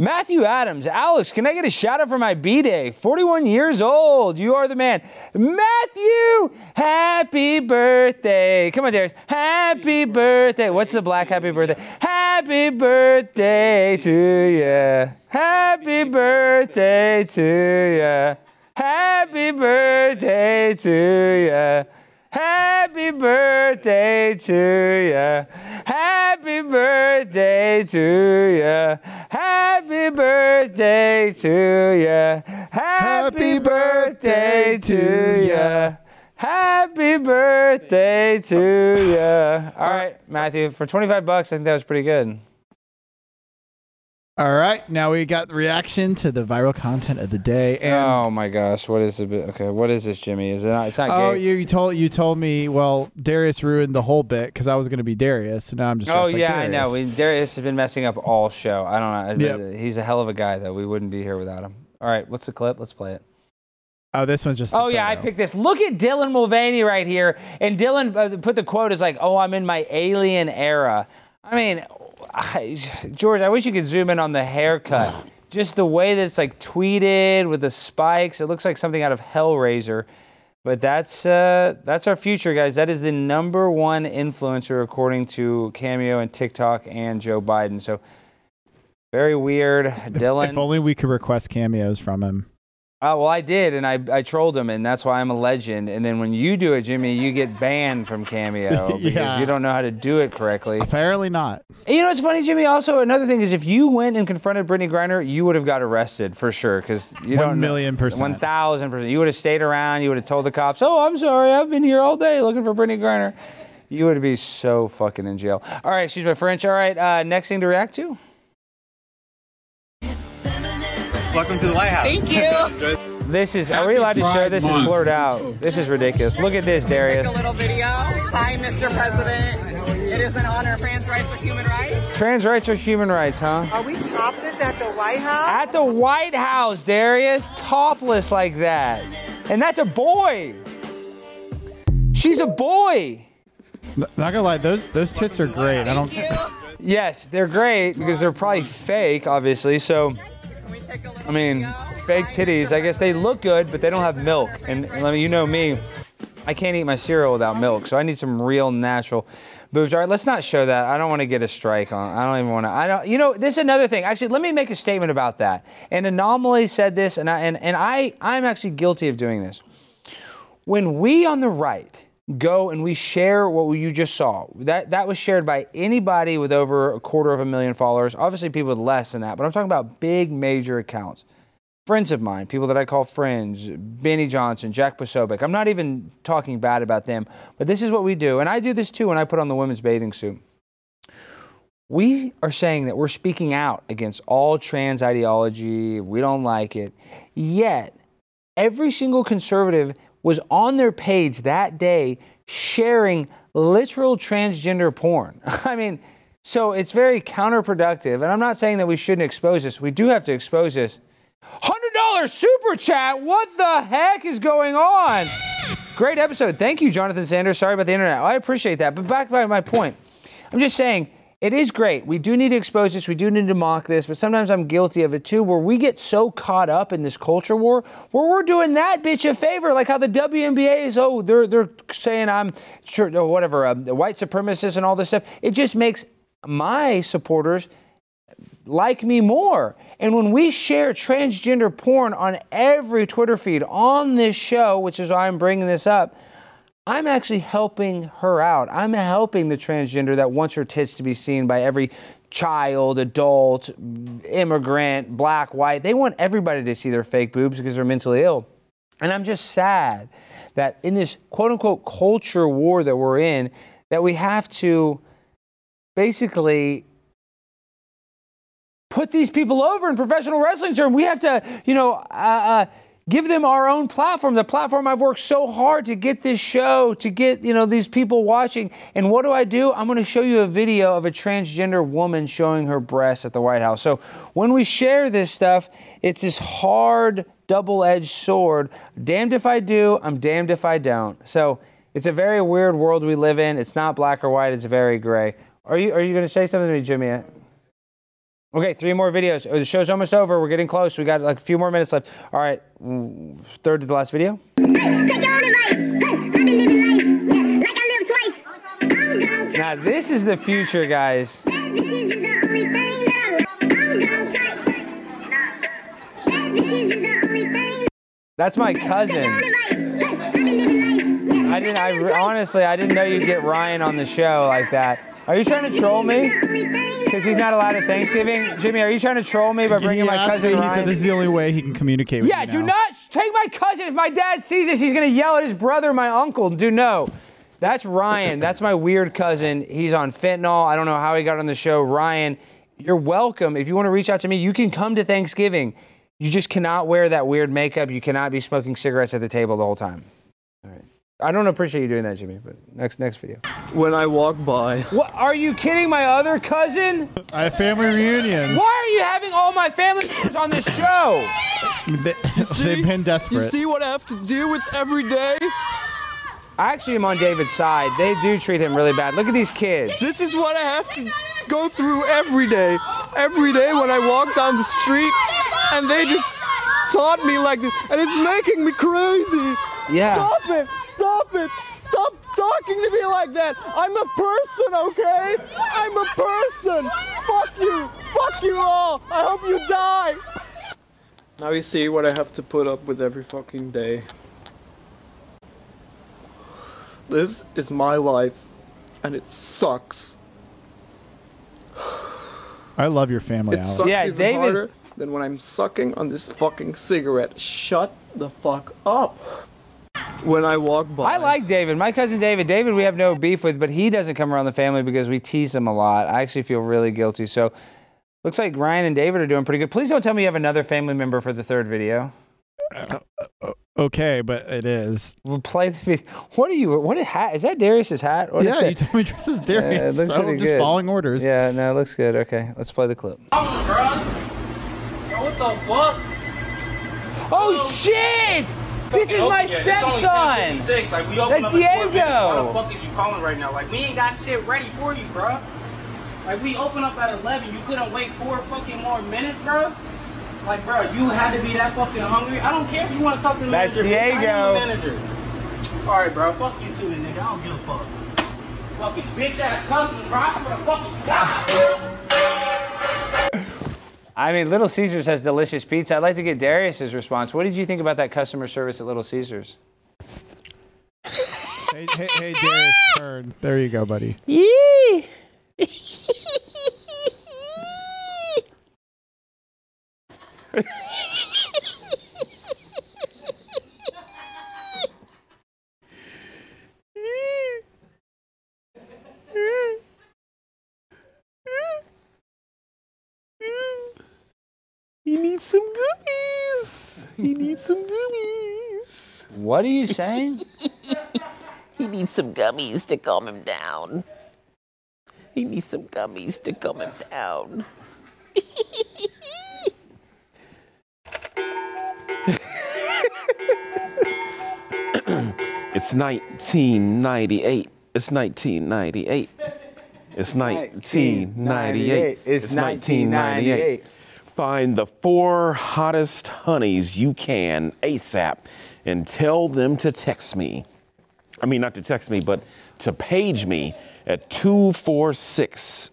Matthew Adams, Alex, can I get a shout out for my B day? 41 years old. You are the man. Matthew, happy birthday. Come on, Darius. Happy birthday. What's the black happy birthday? Happy birthday to you. Happy birthday to you. Happy birthday to you. Happy birthday to ya. Happy birthday to ya. Happy birthday to ya. Happy birthday to ya. Happy birthday to ya. All right, Matthew, for 25 bucks, I think that was pretty good. All right, now we got the reaction to the viral content of the day. And oh my gosh, what is it? Okay, what is this, Jimmy? Is it not, it's not oh, gay? you, you told you told me. Well, Darius ruined the whole bit because I was going to be Darius, so now I'm just. Oh like yeah, I know. Darius. We, Darius has been messing up all show. I don't know. Yep. He's a hell of a guy, though. We wouldn't be here without him. All right, what's the clip? Let's play it. Oh, this one's just. Oh yeah, I picked this. Look at Dylan Mulvaney right here, and Dylan uh, put the quote as like, "Oh, I'm in my alien era." I mean, I, George, I wish you could zoom in on the haircut. Just the way that it's like tweeted with the spikes. It looks like something out of Hellraiser. But that's uh, that's our future, guys. That is the number one influencer according to Cameo and TikTok and Joe Biden. So very weird, Dylan. If only we could request cameos from him. Oh, well, I did, and I, I trolled him, and that's why I'm a legend. And then when you do it, Jimmy, you get banned from Cameo because Yeah. you don't know how to do it correctly. Apparently not. And you know what's funny, Jimmy? Also, another thing is if you went and confronted Brittney Griner, you would have got arrested for sure because you One don't know- million percent. One thousand percent. You would have stayed around. You would have told the cops, "Oh, I'm sorry, I've been here all day looking for Brittney Griner." You would be so fucking in jail. All right, excuse my French. All right, uh, next thing to react to. Welcome to the White House. Thank you. This is. Are we allowed to share this? Is blurred out. This is ridiculous. Look at this, Darius. Take a little video. Hi, Mr. President. It is an honor. Trans rights are human rights. Trans rights are human rights, huh? Are we topless at the White House? At the White House, Darius, topless like that. And that's a boy. She's a boy. N- Not gonna lie, those those tits are great. I don't. Yes, they're great because they're probably fake, obviously. So, I mean, fake titties. I guess they look good, but they don't have milk. And, I mean, you know me, I can't eat my cereal without milk. So I need some real natural boobs. All right, let's not show that. I don't want to get a strike on. I don't even want to. I don't. You know, this is another thing. Actually, let me make a statement about that. And Anomaly said this, and I and, and I I'm actually guilty of doing this. When we on the right go and we share what you just saw, that that was shared by anybody with over a quarter of a million followers. Obviously, people with less than that, but I'm talking about big major accounts. Friends of mine, people that I call friends, Benny Johnson, Jack Posobiec. I'm not even talking bad about them, but this is what we do, and I do this too when I put on the women's bathing suit. We are saying that we're speaking out against all trans ideology. We don't like it. Yet, every single conservative was on their page that day sharing literal transgender porn. I mean, so it's very counterproductive. And I'm not saying that we shouldn't expose this. We do have to expose this. $100 super chat. What the heck is going on? Great episode. Thank you, Jonathan Sanders. Sorry about the internet. I appreciate that. But back by my point. I'm just saying, it is great. We do need to expose this. We do need to mock this, but sometimes I'm guilty of it too, where we get so caught up in this culture war, where we're doing that bitch a favor, like how the WNBA is. Oh, they're they're saying I'm sure or whatever, um, white supremacist and all this stuff. It just makes my supporters like me more. And when we share transgender porn on every Twitter feed on this show, which is why I'm bringing this up, I'm actually helping her out. I'm helping the transgender that wants her tits to be seen by every child, adult, immigrant, black, white. They want everybody to see their fake boobs because they're mentally ill. And I'm just sad that in this quote unquote culture war that we're in, that we have to basically put these people over in professional wrestling terms. We have to, you know, uh, uh, give them our own platform. The platform I've worked so hard to get this show, to get, you know, these people watching. And what do I do? I'm going to show you a video of a transgender woman showing her breasts at the White House. So when we share this stuff, it's this hard double-edged sword. Damned if I do, I'm damned if I don't. So it's a very weird world we live in. It's not black or white, it's very gray. Are you are you going to say something to me, Jimmy? Okay, three more videos. Oh, the show's almost over. We're getting close. We got like a few more minutes left. All right, third to the last video. Now this is the future, guys. That's my cousin. I didn't. I honestly, I didn't know you'd get Ryan on the show like that. Are you trying to troll me? Because he's not allowed at Thanksgiving. Jimmy, are you trying to troll me by bringing my cousin me, Ryan? He said this is the only way he can communicate with Yeah, you do not take my cousin. If my dad sees this, he's gonna yell at his brother, my uncle. Do no. That's Ryan. That's my weird cousin. He's on fentanyl. I don't know how he got on the show. Ryan, you're welcome. If you want to reach out to me, you can come to Thanksgiving. You just cannot wear that weird makeup. You cannot be smoking cigarettes at the table the whole time. All right. I don't appreciate you doing that, Jimmy. But next next video. When I walk by. What? Are you kidding? My other cousin? I have family reunion. Why are you having all my family members on this show? They, they've been desperate. You see what I have to deal with every day? I actually am on David's side. They do treat him really bad. Look at these kids. This is what I have to go through every day. Every day when I walk down the street and they just taunt me like this and it's making me crazy. Yeah. Stop it! Stop it! Stop talking to me like that! I'm a person, okay? I'm a person! Fuck you! Fuck you all! I hope you die! Now you see what I have to put up with every fucking day. This is my life, and it sucks. I love your family, It Alex. sucks Yeah, even David- harder than when I'm sucking on this fucking cigarette. Shut the fuck up. When I walk by. I like David. My cousin David. David, we have no beef with, but he doesn't come around the family because we tease him a lot. I actually feel really guilty. So, looks like Ryan and David are doing pretty good. Please don't tell me you have another family member for the third video. Uh, okay, but it is. We'll play the video. What are you? What a hat? Is that Darius's hat? What is yeah, that? you told me dress as Darius. it looks so really I'm just good. following orders. Yeah, no, it looks good. Okay, let's play the clip. What the fuck? Oh shit! This is my stepson. Like, That's up at 4 minutes. Diego. What the fuck is you calling right now? Like, we ain't got shit ready for you, bro. Like, we open up at 11. You couldn't wait four fucking more minutes, bro? Like, bro, you had to be that fucking hungry. I don't care if you want to talk to the That's manager. am Diego. manager. All right, bro. Fuck you too, nigga. I don't give a fuck. Fucking bitch ass customers, bro. I swear to fucking God. I mean, Little Caesars has delicious pizza. I'd like to get Darius's response. What did you think about that customer service at Little Caesars? Hey, hey, hey, Darius, turn. There you go, buddy. He needs some gummies. He needs some gummies. What are you saying? He needs some gummies to calm him down. He needs some gummies to calm him down. It's 1998. It's 1998. It's 1998. It's 1998. Find the four hottest honeys you can ASAP and tell them to text me. I mean, not to text me, but to page me at 246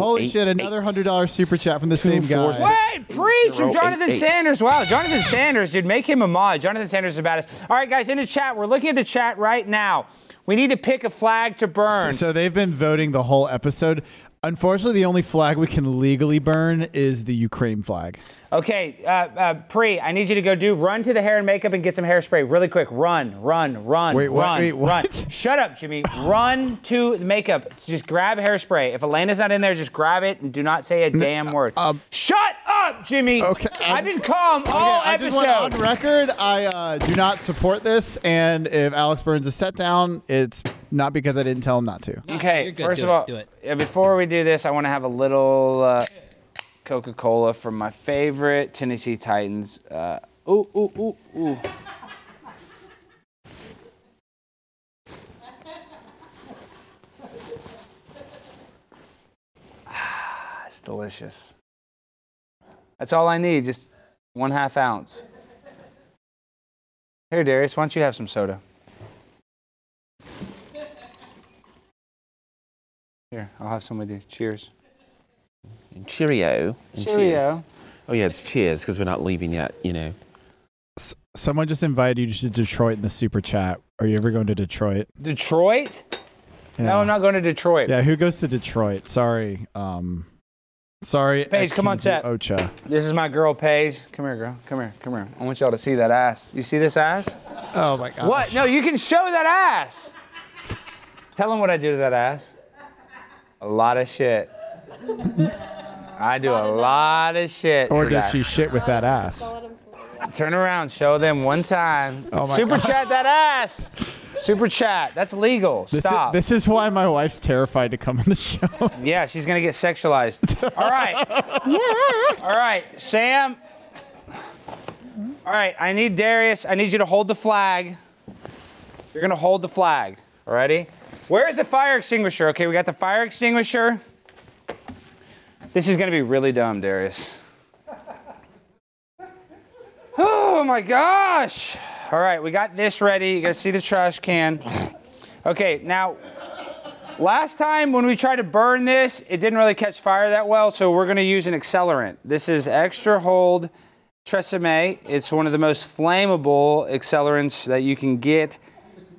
Holy shit! Another hundred dollar super chat from the same guy. Wait, preach from Jonathan Sanders. Wow, Jonathan Sanders, dude, make him a mod. Jonathan Sanders is the baddest. All right, guys, in the chat, we're looking at the chat right now. We need to pick a flag to burn. So they've been voting the whole episode. Unfortunately, the only flag we can legally burn is the Ukraine flag. Okay, uh, uh, Pre, I need you to go do run to the hair and makeup and get some hairspray really quick. Run, run, run, Wait, what? run, Wait, run. Shut up, Jimmy. run to the makeup. Just grab hairspray. If Elena's not in there, just grab it and do not say a damn word. Shut up, Jimmy. um, Okay, I've been calm all I just episode. want on record. I uh, do not support this, and if Alex burns a set down, it's not because I didn't tell him not to. Okay, You're good. first Do of it. all, Do it. yeah, before we do this, I want to have a little uh, Coca Cola from my favorite Tennessee Titans. Uh, ooh, ooh, ooh, ooh. Ah, it's delicious. That's all I need, just one half ounce. Here, Darius, why don't you have some soda? Here, I'll have some with you. Cheers. Cheerio. And Cheerio. cheers. Oh, yeah, it's cheers because we're not leaving yet, you know. S- someone just invited you to Detroit in the super chat. Are you ever going to Detroit? Detroit? Yeah. No, I'm not going to Detroit. Yeah, who goes to Detroit? Sorry. Um, sorry. Paige, come on set. Ocha. This is my girl, Paige. Come here, girl. Come here. Come here. I want y'all to see that ass. You see this ass? Oh my god. What? No, you can show that ass. Tell them what I do to that ass. A lot of shit. I do a lot of shit. Or to did that. she shit with that ass? Turn around, show them one time. Oh my Super gosh. chat that ass. Super chat. That's legal. This Stop. Is, this is why my wife's terrified to come on the show. Yeah, she's gonna get sexualized. All right. yes. All right, Sam. All right, I need Darius. I need you to hold the flag. You're gonna hold the flag. Ready? Where is the fire extinguisher? Okay, we got the fire extinguisher. This is gonna be really dumb, Darius. Oh my gosh! All right, we got this ready. You guys see the trash can. Okay, now Last time when we tried to burn this, it didn't really catch fire that well, so we're going to use an accelerant. This is Extra Hold Tresemme. It's one of the most flammable accelerants that you can get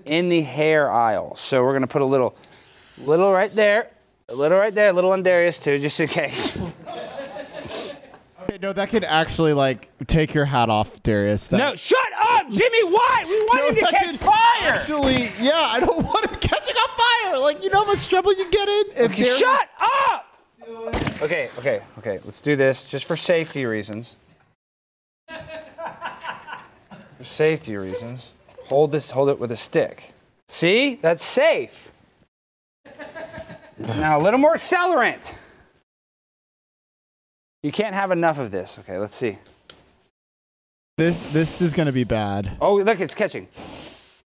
in the hair aisle. So we're going to put a little, little right there, a little right there, a little on Darius too, just in case. Okay, no, that could actually like take your hat off, Darius. That, No, shut up, Jimmy White. We want him to catch could fire. Actually, yeah, I don't want him catching on fire. Like, you know how much trouble you get in? If Okay, Darius- shut up! Okay, okay, okay. Let's do this just for safety reasons. For safety reasons. Hold this, hold it with a stick. See? That's safe. Now, a little more accelerant. You can't have enough of this. Okay, let's see. This this is gonna be bad. Oh, look, it's catching.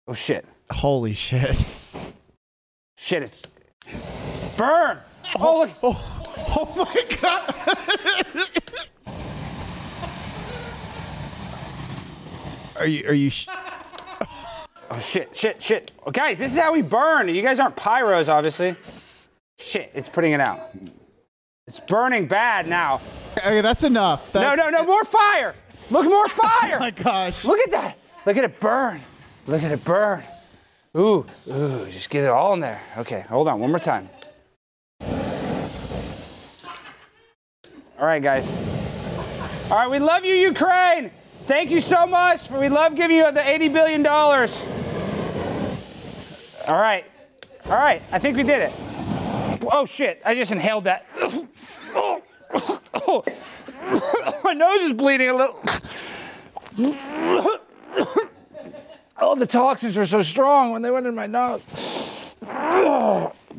Oh, shit. Holy shit. Shit, it's. Burn! Oh, look. Oh, oh, oh my god. are you are you sh- Oh shit, shit, shit. Oh, guys, this is how we burn. You guys aren't pyros, obviously. Shit, it's putting it out. It's burning bad now. Okay, that's enough. no, no, no, more fire. Look, more fire. Oh my gosh. Look at that. Look at it burn. Look at it burn. Ooh, ooh, just get it all in there. Okay, hold on, one more time. All right, guys. All right, we love you, Ukraine. Thank you so much. We love giving you the $80 billion. All right. All right, I think we did it. Oh, shit, I just inhaled that. My nose is bleeding a little. Oh, the toxins were so strong when they went in my nose.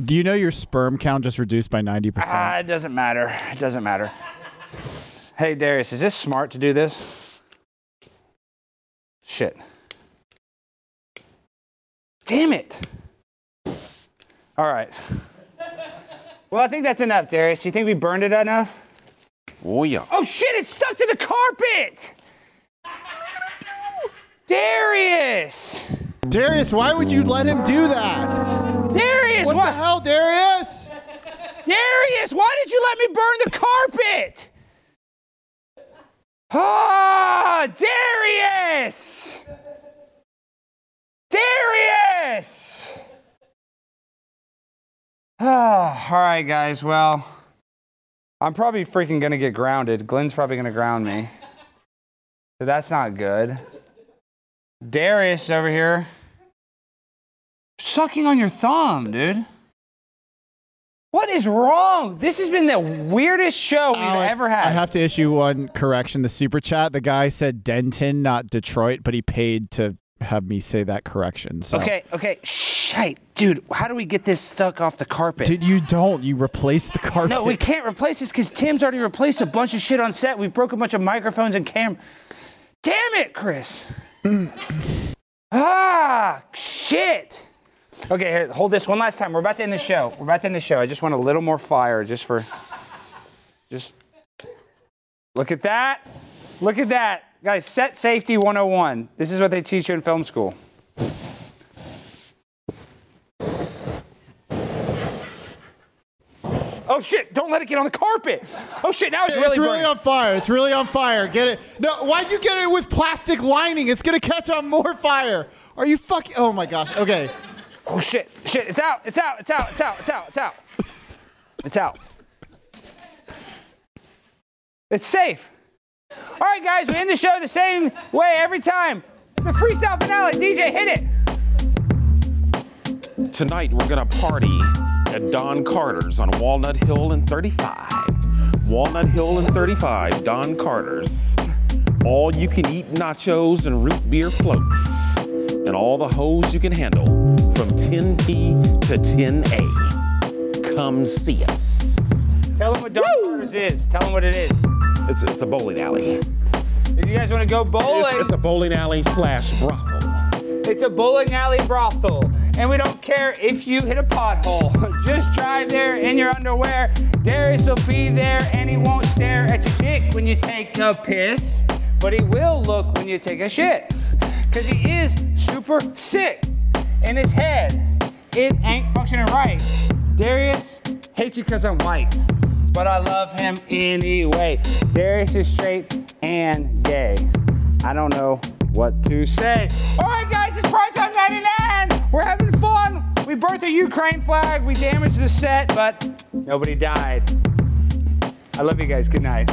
Do you know your sperm count just reduced by 90%? Ah, it doesn't matter. It doesn't matter. Hey, Darius, is this smart to do this? Shit. Damn it. All right. Well, I think that's enough, Darius. Do you think we burned it enough? Oh yeah. Oh shit! It's stuck to the carpet. Darius. Darius, why would you let him do that? Darius, What why? the hell, Darius? Darius, why did you let me burn the carpet? Ah, Darius! Darius! Ah, all right, guys. Well, I'm probably freaking gonna get grounded. Glenn's probably gonna ground me. So that's not good. Darius over here sucking on your thumb, dude. What is wrong? This has been the weirdest show we've Alex, ever had. I have to issue one correction. The super chat, the guy said Denton, not Detroit, but he paid to have me say that correction. So. Okay, okay. Shite. Dude, how do we get this stuck off the carpet? Did you don't? You replace the carpet. no, we can't replace this because Tim's already replaced a bunch of shit on set. We've broke a bunch of microphones and cam. Damn it, Chris. ah, shit. Okay, here, hold this one last time. We're about to end the show. We're about to end the show. I just want a little more fire just for. Just. Look at that. Look at that. Guys, set safety 101. This is what they teach you in film school. Oh shit, don't let it get on the carpet. Oh shit, now it's really, it's really burning. on fire. It's really on fire. Get it? No, why'd you get it with plastic lining? It's gonna catch on more fire. Are you fucking? Oh my gosh. Okay. Oh shit, shit, it's out, it's out, it's out, it's out, it's out, it's out. It's out. It's safe. All right, guys, we end the show the same way every time. The freestyle finale, DJ, hit it. Tonight we're gonna party at Don Carter's on Walnut Hill and 35. Walnut Hill and 35, Don Carter's. All you can eat nachos and root beer floats. And all the hoes you can handle 10P to 10A. Come see us. Tell them what Don is. Tell them what it is. It's, it's a bowling alley. If you guys want to go bowling, It's, it's a bowling alley slash brothel. It's a bowling alley brothel. And we don't care if you hit a pothole. Just drive there in your underwear. Darius will be there and he won't stare at your dick when you take a piss. But he will look when you take a shit. Cause he is super sick in his head. It ain't functioning right. Darius hates you cause I'm white. But I love him anyway. Darius is straight and gay. I don't know what to say. All right, guys, it's Primetime 99. We're having fun. We burnt the Ukraine flag. We damaged the set, but nobody died. I love you guys. Good night.